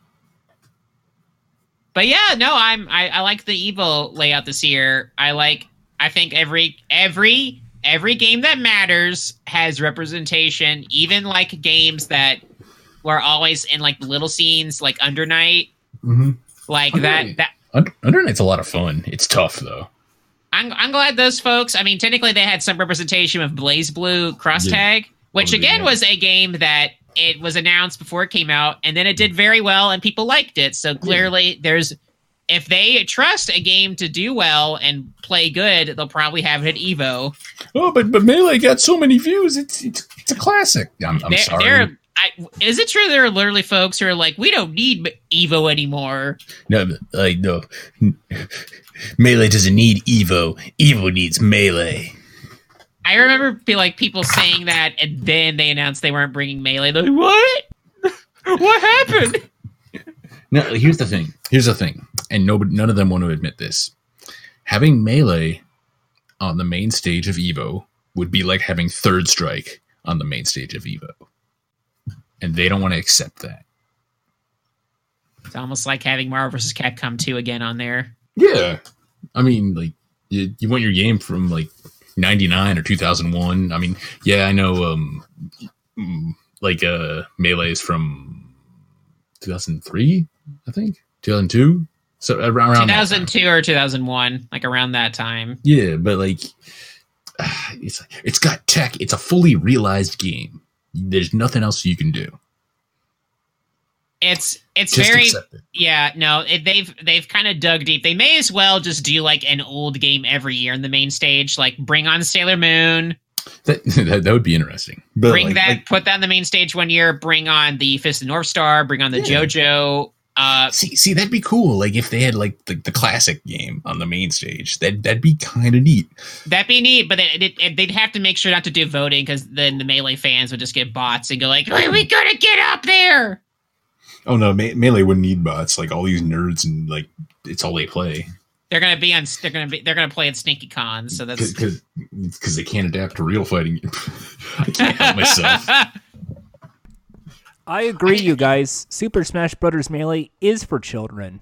[SPEAKER 3] But yeah, no, I'm I, I like the Evo layout this year. I like I think every every every game that matters has representation, even like games that were always in like little scenes like Under Night.
[SPEAKER 2] Mm-hmm.
[SPEAKER 3] Like
[SPEAKER 2] Okay.
[SPEAKER 3] that that
[SPEAKER 2] Under, Under Night's a lot of fun. It's tough though.
[SPEAKER 3] I'm, I'm glad those folks. I mean, technically, they had some representation of BlazBlue Cross
[SPEAKER 2] Yeah.
[SPEAKER 3] Tag, which
[SPEAKER 2] Oh,
[SPEAKER 3] again
[SPEAKER 2] yeah.
[SPEAKER 3] was a game that it was announced before it came out, and then it did very well, and people liked it. So clearly, there's if they trust a game to do well and play good, they'll probably have it at Evo.
[SPEAKER 2] Oh, but but melee got so many views. It's it's, it's a classic. I'm, I'm
[SPEAKER 3] There-
[SPEAKER 2] sorry.
[SPEAKER 3] there- I, is it true there are literally folks who are like, we don't need Evo anymore?
[SPEAKER 2] No, like no. Melee doesn't need Evo. Evo needs melee.
[SPEAKER 3] I remember be like people saying that, and then they announced they weren't bringing melee. They're like, what? what happened?
[SPEAKER 2] No, here's the thing. Here's the thing, and nobody, none of them want to admit this. Having melee on the main stage of Evo would be like having third strike on the main stage of Evo, and they don't want to accept that.
[SPEAKER 3] It's almost like having Marvel vs. Capcom 2 again on there.
[SPEAKER 2] Yeah, I mean, like you, you want your game from like '99 or 2001. I mean, yeah, I know. Um, like uh, melee is from 2003, I think 2002. So around around
[SPEAKER 3] 2002 or 2001, like around that time.
[SPEAKER 2] Yeah, but like it's it's got tech. It's a fully realized game. There's nothing else you can do.
[SPEAKER 3] it's it's
[SPEAKER 2] Just
[SPEAKER 3] very
[SPEAKER 2] it.
[SPEAKER 3] yeah no it, they've they've kind of dug deep. They may as well just do like an old game every year in the main stage, like bring on Sailor Moon,
[SPEAKER 2] That, that that would be interesting.
[SPEAKER 5] But
[SPEAKER 3] bring
[SPEAKER 5] like-
[SPEAKER 3] that,
[SPEAKER 5] like-
[SPEAKER 3] put that in the main stage one year. Bring on the Fist of North Star. Bring on the
[SPEAKER 2] Yeah.
[SPEAKER 3] JoJo. Uh,
[SPEAKER 2] See, see, that'd be cool. Like if they had like the, the classic game on the main stage, that that'd be kind of neat.
[SPEAKER 3] that'd be neat, but it, it, it- they'd have to make sure not to do voting because then the melee fans would just get bots and go like, "Hey, "We gotta get up there."
[SPEAKER 5] oh no, Me- melee wouldn't need bots. Like all these nerds and like
[SPEAKER 2] It's all they play
[SPEAKER 3] They're gonna be on. They're gonna be. They're gonna play at Sneaky Con. So that's
[SPEAKER 2] because because they can't adapt to real fighting. I can't help myself.
[SPEAKER 1] I agree, you guys. Super Smash Brothers Melee is for children.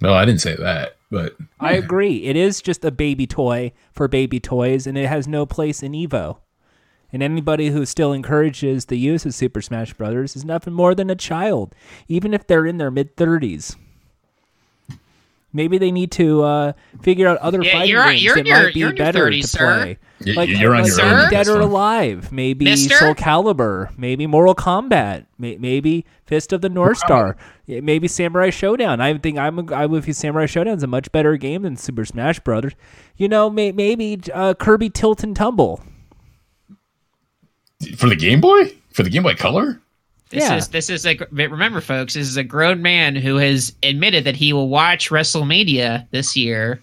[SPEAKER 2] No, I didn't say that, but
[SPEAKER 1] I agree. It is just a baby toy for baby toys, and it has no place in Evo. And anybody who still encourages the use of Super Smash Brothers is nothing more than a child, even if they're in their mid thirties. Maybe they need to uh, figure out other
[SPEAKER 3] Yeah,
[SPEAKER 1] fighting
[SPEAKER 3] you're-
[SPEAKER 1] games
[SPEAKER 3] you're
[SPEAKER 1] that
[SPEAKER 3] in your-
[SPEAKER 1] might be
[SPEAKER 3] you're in your
[SPEAKER 1] better
[SPEAKER 3] 30s,
[SPEAKER 1] to
[SPEAKER 3] sir.
[SPEAKER 1] play.
[SPEAKER 2] Y-
[SPEAKER 1] Like,
[SPEAKER 2] you're on
[SPEAKER 1] like
[SPEAKER 2] your own.
[SPEAKER 1] Dead or. Alive, maybe
[SPEAKER 3] Mister?
[SPEAKER 1] Soul Calibur, maybe Mortal Kombat, may- maybe Fist of the North Star, maybe Samurai Shodown. I think I'm a, I would feel Samurai Shodown is a much better game than Super Smash Brothers. You know, may, maybe uh, Kirby Tilt and Tumble.
[SPEAKER 2] for the Game Boy, for the Game Boy Color.
[SPEAKER 3] This
[SPEAKER 1] Yeah.
[SPEAKER 3] is this is a remember, folks. This is a grown man who has admitted that he will watch WrestleMania this year.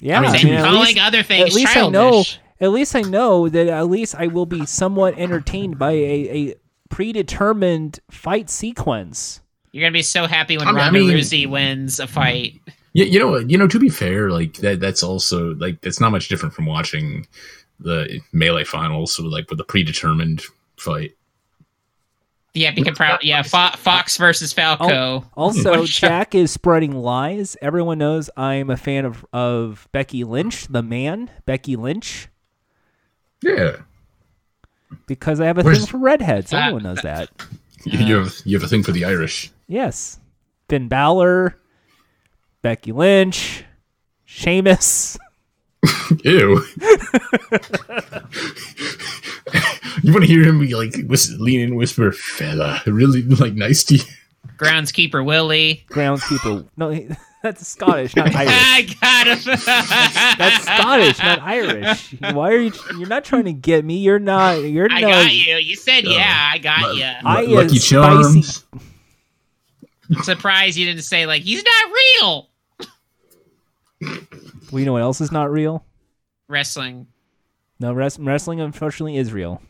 [SPEAKER 1] Yeah, I mean, at
[SPEAKER 3] calling
[SPEAKER 1] least,
[SPEAKER 3] other things
[SPEAKER 1] at least
[SPEAKER 3] childish.
[SPEAKER 1] I know. At least I know that at least I will be somewhat entertained by a, a predetermined fight sequence.
[SPEAKER 3] You're gonna be so happy when
[SPEAKER 2] I mean- I mean-
[SPEAKER 3] Rousey wins a fight.
[SPEAKER 2] You, you know, you know. To be fair, like that, that's also like that's not much different from watching the melee finals, so like with a predetermined fight.
[SPEAKER 3] Yeah, you can probably yeah. Fo- Fox versus Falco.
[SPEAKER 1] Also, Jack is spreading lies. Everyone knows I'm a fan of, of Becky Lynch, the man, Becky Lynch,
[SPEAKER 2] Yeah,
[SPEAKER 1] because I have a
[SPEAKER 2] Where's-
[SPEAKER 1] thing for redheads.
[SPEAKER 3] Ah.
[SPEAKER 1] Everyone knows that.
[SPEAKER 2] you have you have a thing for the Irish.
[SPEAKER 1] Yes. Finn Balor, Becky Lynch, Sheamus.
[SPEAKER 2] Ew. you want to hear him be like whis- lean in, and whisper, "Fella," really like nice to you.
[SPEAKER 3] Groundskeeper Willie.
[SPEAKER 1] groundskeeper. No, he- that's Scottish, not Irish.
[SPEAKER 3] I got him.
[SPEAKER 1] That's Scottish, not Irish. Why are you? You're not trying to get me. You're not. You're
[SPEAKER 3] I
[SPEAKER 1] not.
[SPEAKER 3] got you. You said
[SPEAKER 2] Uh,
[SPEAKER 3] yeah. I got
[SPEAKER 2] Lu-
[SPEAKER 3] you.
[SPEAKER 1] I
[SPEAKER 2] Lu- Lucky
[SPEAKER 1] is
[SPEAKER 2] Charms.
[SPEAKER 1] spicy-
[SPEAKER 3] surprised you didn't say like he's not real.
[SPEAKER 1] Well, you know what else is not real?
[SPEAKER 3] Wrestling.
[SPEAKER 1] No, res- wrestling unfortunately is real.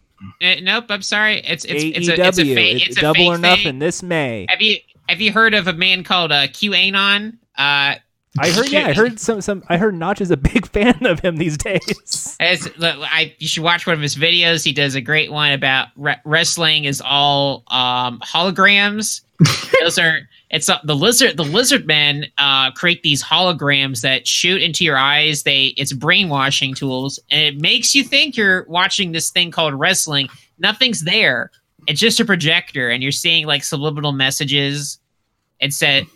[SPEAKER 3] Uh, nope. I'm sorry. It's it's
[SPEAKER 1] AEW,
[SPEAKER 3] it's a it's a fake.
[SPEAKER 1] it-
[SPEAKER 3] It's a
[SPEAKER 1] double
[SPEAKER 3] fake
[SPEAKER 1] or
[SPEAKER 3] thing.
[SPEAKER 1] nothing this May.
[SPEAKER 3] Have you have you heard of a man called uh, QAnon? Uh,
[SPEAKER 1] I heard. Yeah, I heard some. Some. I heard Notch is a big fan of him these days.
[SPEAKER 3] It's, look, I you should watch one of his videos. He does a great one about re- wrestling is all um, holograms. Those are it's uh, the lizard the lizard men uh, create these holograms that shoot into your eyes. They it's brainwashing tools and it makes you think you're watching this thing called wrestling. Nothing's there. It's just a projector, and you're seeing like subliminal messages. It said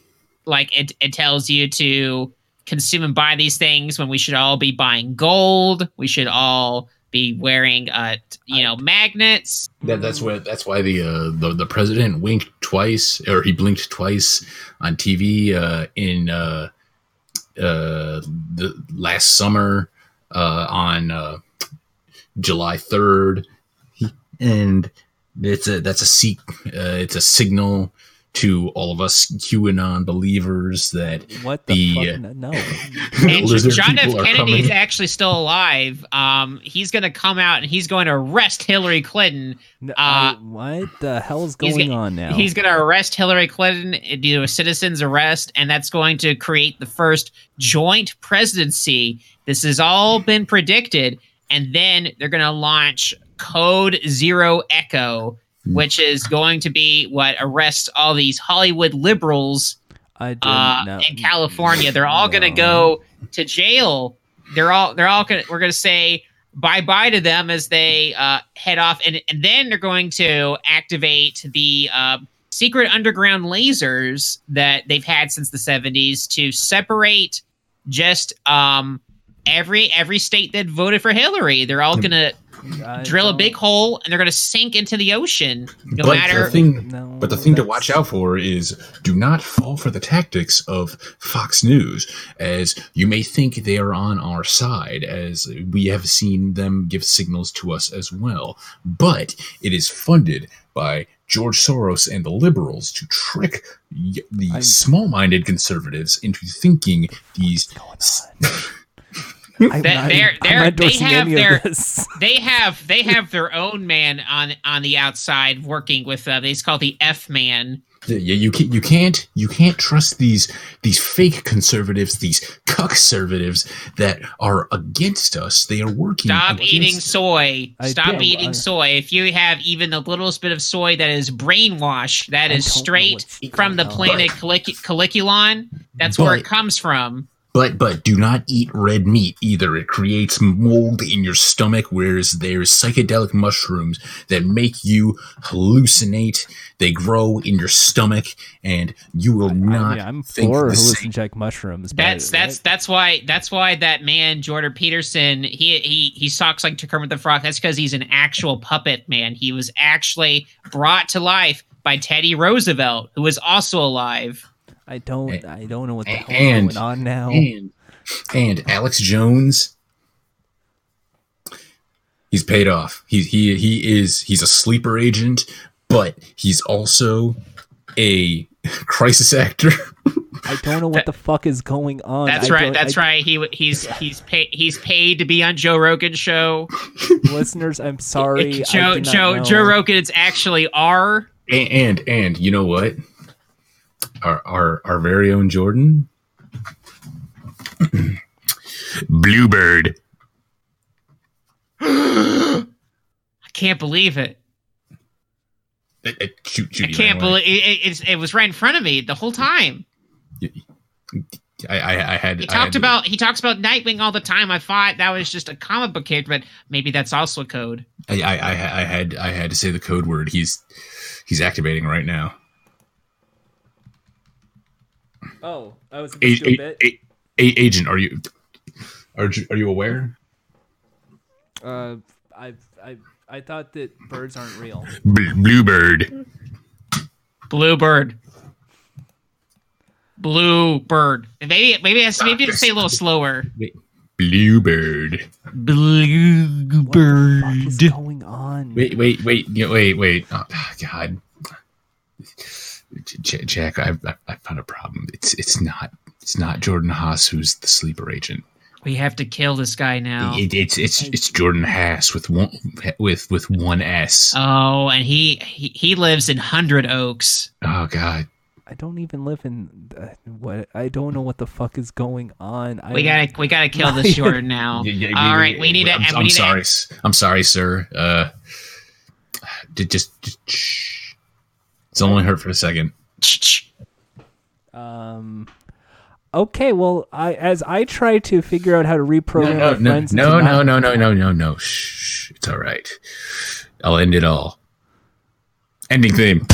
[SPEAKER 3] like it it tells you to consume and buy these things when we should all be buying gold. We should all be wearing, uh, you know, magnets.
[SPEAKER 2] That, that's why that's why the, uh, the the president winked twice, or he blinked twice on TV uh, in uh, uh, the last summer uh, on uh, July third, and it's a that's a seek uh, it's a signal to all of us QAnon believers that
[SPEAKER 1] What the,
[SPEAKER 2] The,
[SPEAKER 1] fuck?
[SPEAKER 2] uh,
[SPEAKER 1] No.
[SPEAKER 3] And John F.
[SPEAKER 2] people
[SPEAKER 3] Kennedy is actually still alive. Um, he's going to come out and he's going to arrest Hillary Clinton.
[SPEAKER 1] no
[SPEAKER 3] Uh,
[SPEAKER 1] what the hell
[SPEAKER 3] is
[SPEAKER 1] going
[SPEAKER 3] get-
[SPEAKER 1] on now?
[SPEAKER 3] He's going to arrest Hillary Clinton, uh, do a citizen's arrest, and that's going to create the first joint presidency. This has all been predicted, and then they're going to launch Code Zero Echo, which is going to be what arrests all these Hollywood liberals
[SPEAKER 1] I
[SPEAKER 3] uh,
[SPEAKER 1] know.
[SPEAKER 3] in California. They're all going to go to jail. They're all they're all going. to We're going to say bye bye to them as they uh, head off, and and then they're going to activate the uh, secret underground lasers that they've had since the seventies to separate just um every every state that voted for Hillary. They're all going to
[SPEAKER 1] I
[SPEAKER 3] drill a big hole, and they're going to sink into the ocean. No
[SPEAKER 2] but
[SPEAKER 3] matter.
[SPEAKER 2] the thing,
[SPEAKER 1] No,
[SPEAKER 2] but the thing to watch out for is do not fall for the tactics of Fox News, as you may think they are on our side, as we have seen them give signals to us as well. But it is funded by George Soros and the liberals to trick the
[SPEAKER 1] I'm-
[SPEAKER 2] small-minded conservatives into thinking these.
[SPEAKER 1] I'm not-
[SPEAKER 3] they're- they're- they have their- they have they have their own man on on the outside working with uh, it's called the F man.
[SPEAKER 2] Yeah, you can't, you can't, you can't trust these these fake conservatives, these cuck conservatives that are against us. They are working.
[SPEAKER 3] Stop
[SPEAKER 2] against
[SPEAKER 3] eating soy.
[SPEAKER 1] I
[SPEAKER 3] Stop
[SPEAKER 1] do,
[SPEAKER 3] eating
[SPEAKER 1] I-
[SPEAKER 3] soy. If you have even the littlest bit of soy that is brainwash, that
[SPEAKER 1] I
[SPEAKER 3] is straight from the planet Calic- Caliculon. That's where it comes from.
[SPEAKER 2] But but do not eat red meat either. It creates mold in your stomach, whereas there's psychedelic mushrooms that make you hallucinate. They grow in your stomach, and you will
[SPEAKER 1] I
[SPEAKER 2] not
[SPEAKER 1] mean, I'm
[SPEAKER 2] think
[SPEAKER 1] for
[SPEAKER 2] the same.
[SPEAKER 1] hallucinogenic mushrooms. but-
[SPEAKER 3] That's that's that's why that's why that man Jordan Peterson he he he talks like to Kermit the Frog. That's because he's an actual puppet man. He was actually brought to life by Teddy Roosevelt, who was also alive.
[SPEAKER 1] I don't. I don't know what the hell
[SPEAKER 2] And-
[SPEAKER 1] is going on now.
[SPEAKER 2] And and Alex Jones, he's paid off. He he he is he's a sleeper agent, but he's also a crisis actor.
[SPEAKER 1] I don't know what the fuck is going on.
[SPEAKER 3] That's
[SPEAKER 1] I
[SPEAKER 3] right. That's
[SPEAKER 1] I-
[SPEAKER 3] right. He he's he's paid he's paid to be on Joe Rogan's show.
[SPEAKER 1] Listeners, I'm sorry.
[SPEAKER 3] Joe Joe
[SPEAKER 1] know.
[SPEAKER 3] Joe Rogan is actually R.
[SPEAKER 2] and and, and you know what? Our our our very own Jordan. Bluebird.
[SPEAKER 3] I can't believe it.
[SPEAKER 2] Eh, eh, Shoot, shoot
[SPEAKER 3] I can't
[SPEAKER 2] anyway.
[SPEAKER 3] believe it, it, it's- it was right in front of me the whole time.
[SPEAKER 2] I, I, I had.
[SPEAKER 3] He
[SPEAKER 2] I had
[SPEAKER 3] talked
[SPEAKER 2] to-
[SPEAKER 3] about he talks about Nightwing all the time. I thought that was just a comic book character, but maybe that's also a code.
[SPEAKER 2] I, I, I, I had I had to say the code word. He's he's activating right now.
[SPEAKER 1] Oh, I was
[SPEAKER 2] A, a, a, a- agent, are you are you, are you aware?
[SPEAKER 1] Uh, I I I thought that birds aren't real.
[SPEAKER 2] B- Bluebird.
[SPEAKER 3] Bluebird. Bluebird. Maybe maybe I maybe I say a little slower.
[SPEAKER 2] Bluebird.
[SPEAKER 1] What the fuck is going on?
[SPEAKER 2] Wait, wait, wait, yeah, wait, wait. Oh, God, J- Jack, I've, I've found a problem. It's it's not it's not Jordan Haas who's the sleeper agent.
[SPEAKER 3] We have to kill this guy now.
[SPEAKER 2] It, it's it's it's Jordan Haas with one with with one S.
[SPEAKER 3] Oh, and he he, he lives in Hundred Oaks.
[SPEAKER 2] Oh God.
[SPEAKER 1] I don't even live in uh, what. I don't know what the fuck is going on. I,
[SPEAKER 3] We gotta we gotta kill this Jordan now.
[SPEAKER 2] Yeah, yeah,
[SPEAKER 3] All
[SPEAKER 2] yeah,
[SPEAKER 3] right,
[SPEAKER 2] yeah,
[SPEAKER 3] we need to.
[SPEAKER 2] I'm,
[SPEAKER 3] we
[SPEAKER 2] I'm
[SPEAKER 3] need to-
[SPEAKER 2] sorry. s- I'm sorry, sir. Uh, d- just, just shh. It's only hurt for a second.
[SPEAKER 1] Um. Okay, well, I as I try to figure out how to reprogram
[SPEAKER 2] No,
[SPEAKER 1] my
[SPEAKER 2] no,
[SPEAKER 1] friends.
[SPEAKER 2] no, no, no, no, no, no, no. Shh. It's all right. I'll end it all. Ending theme.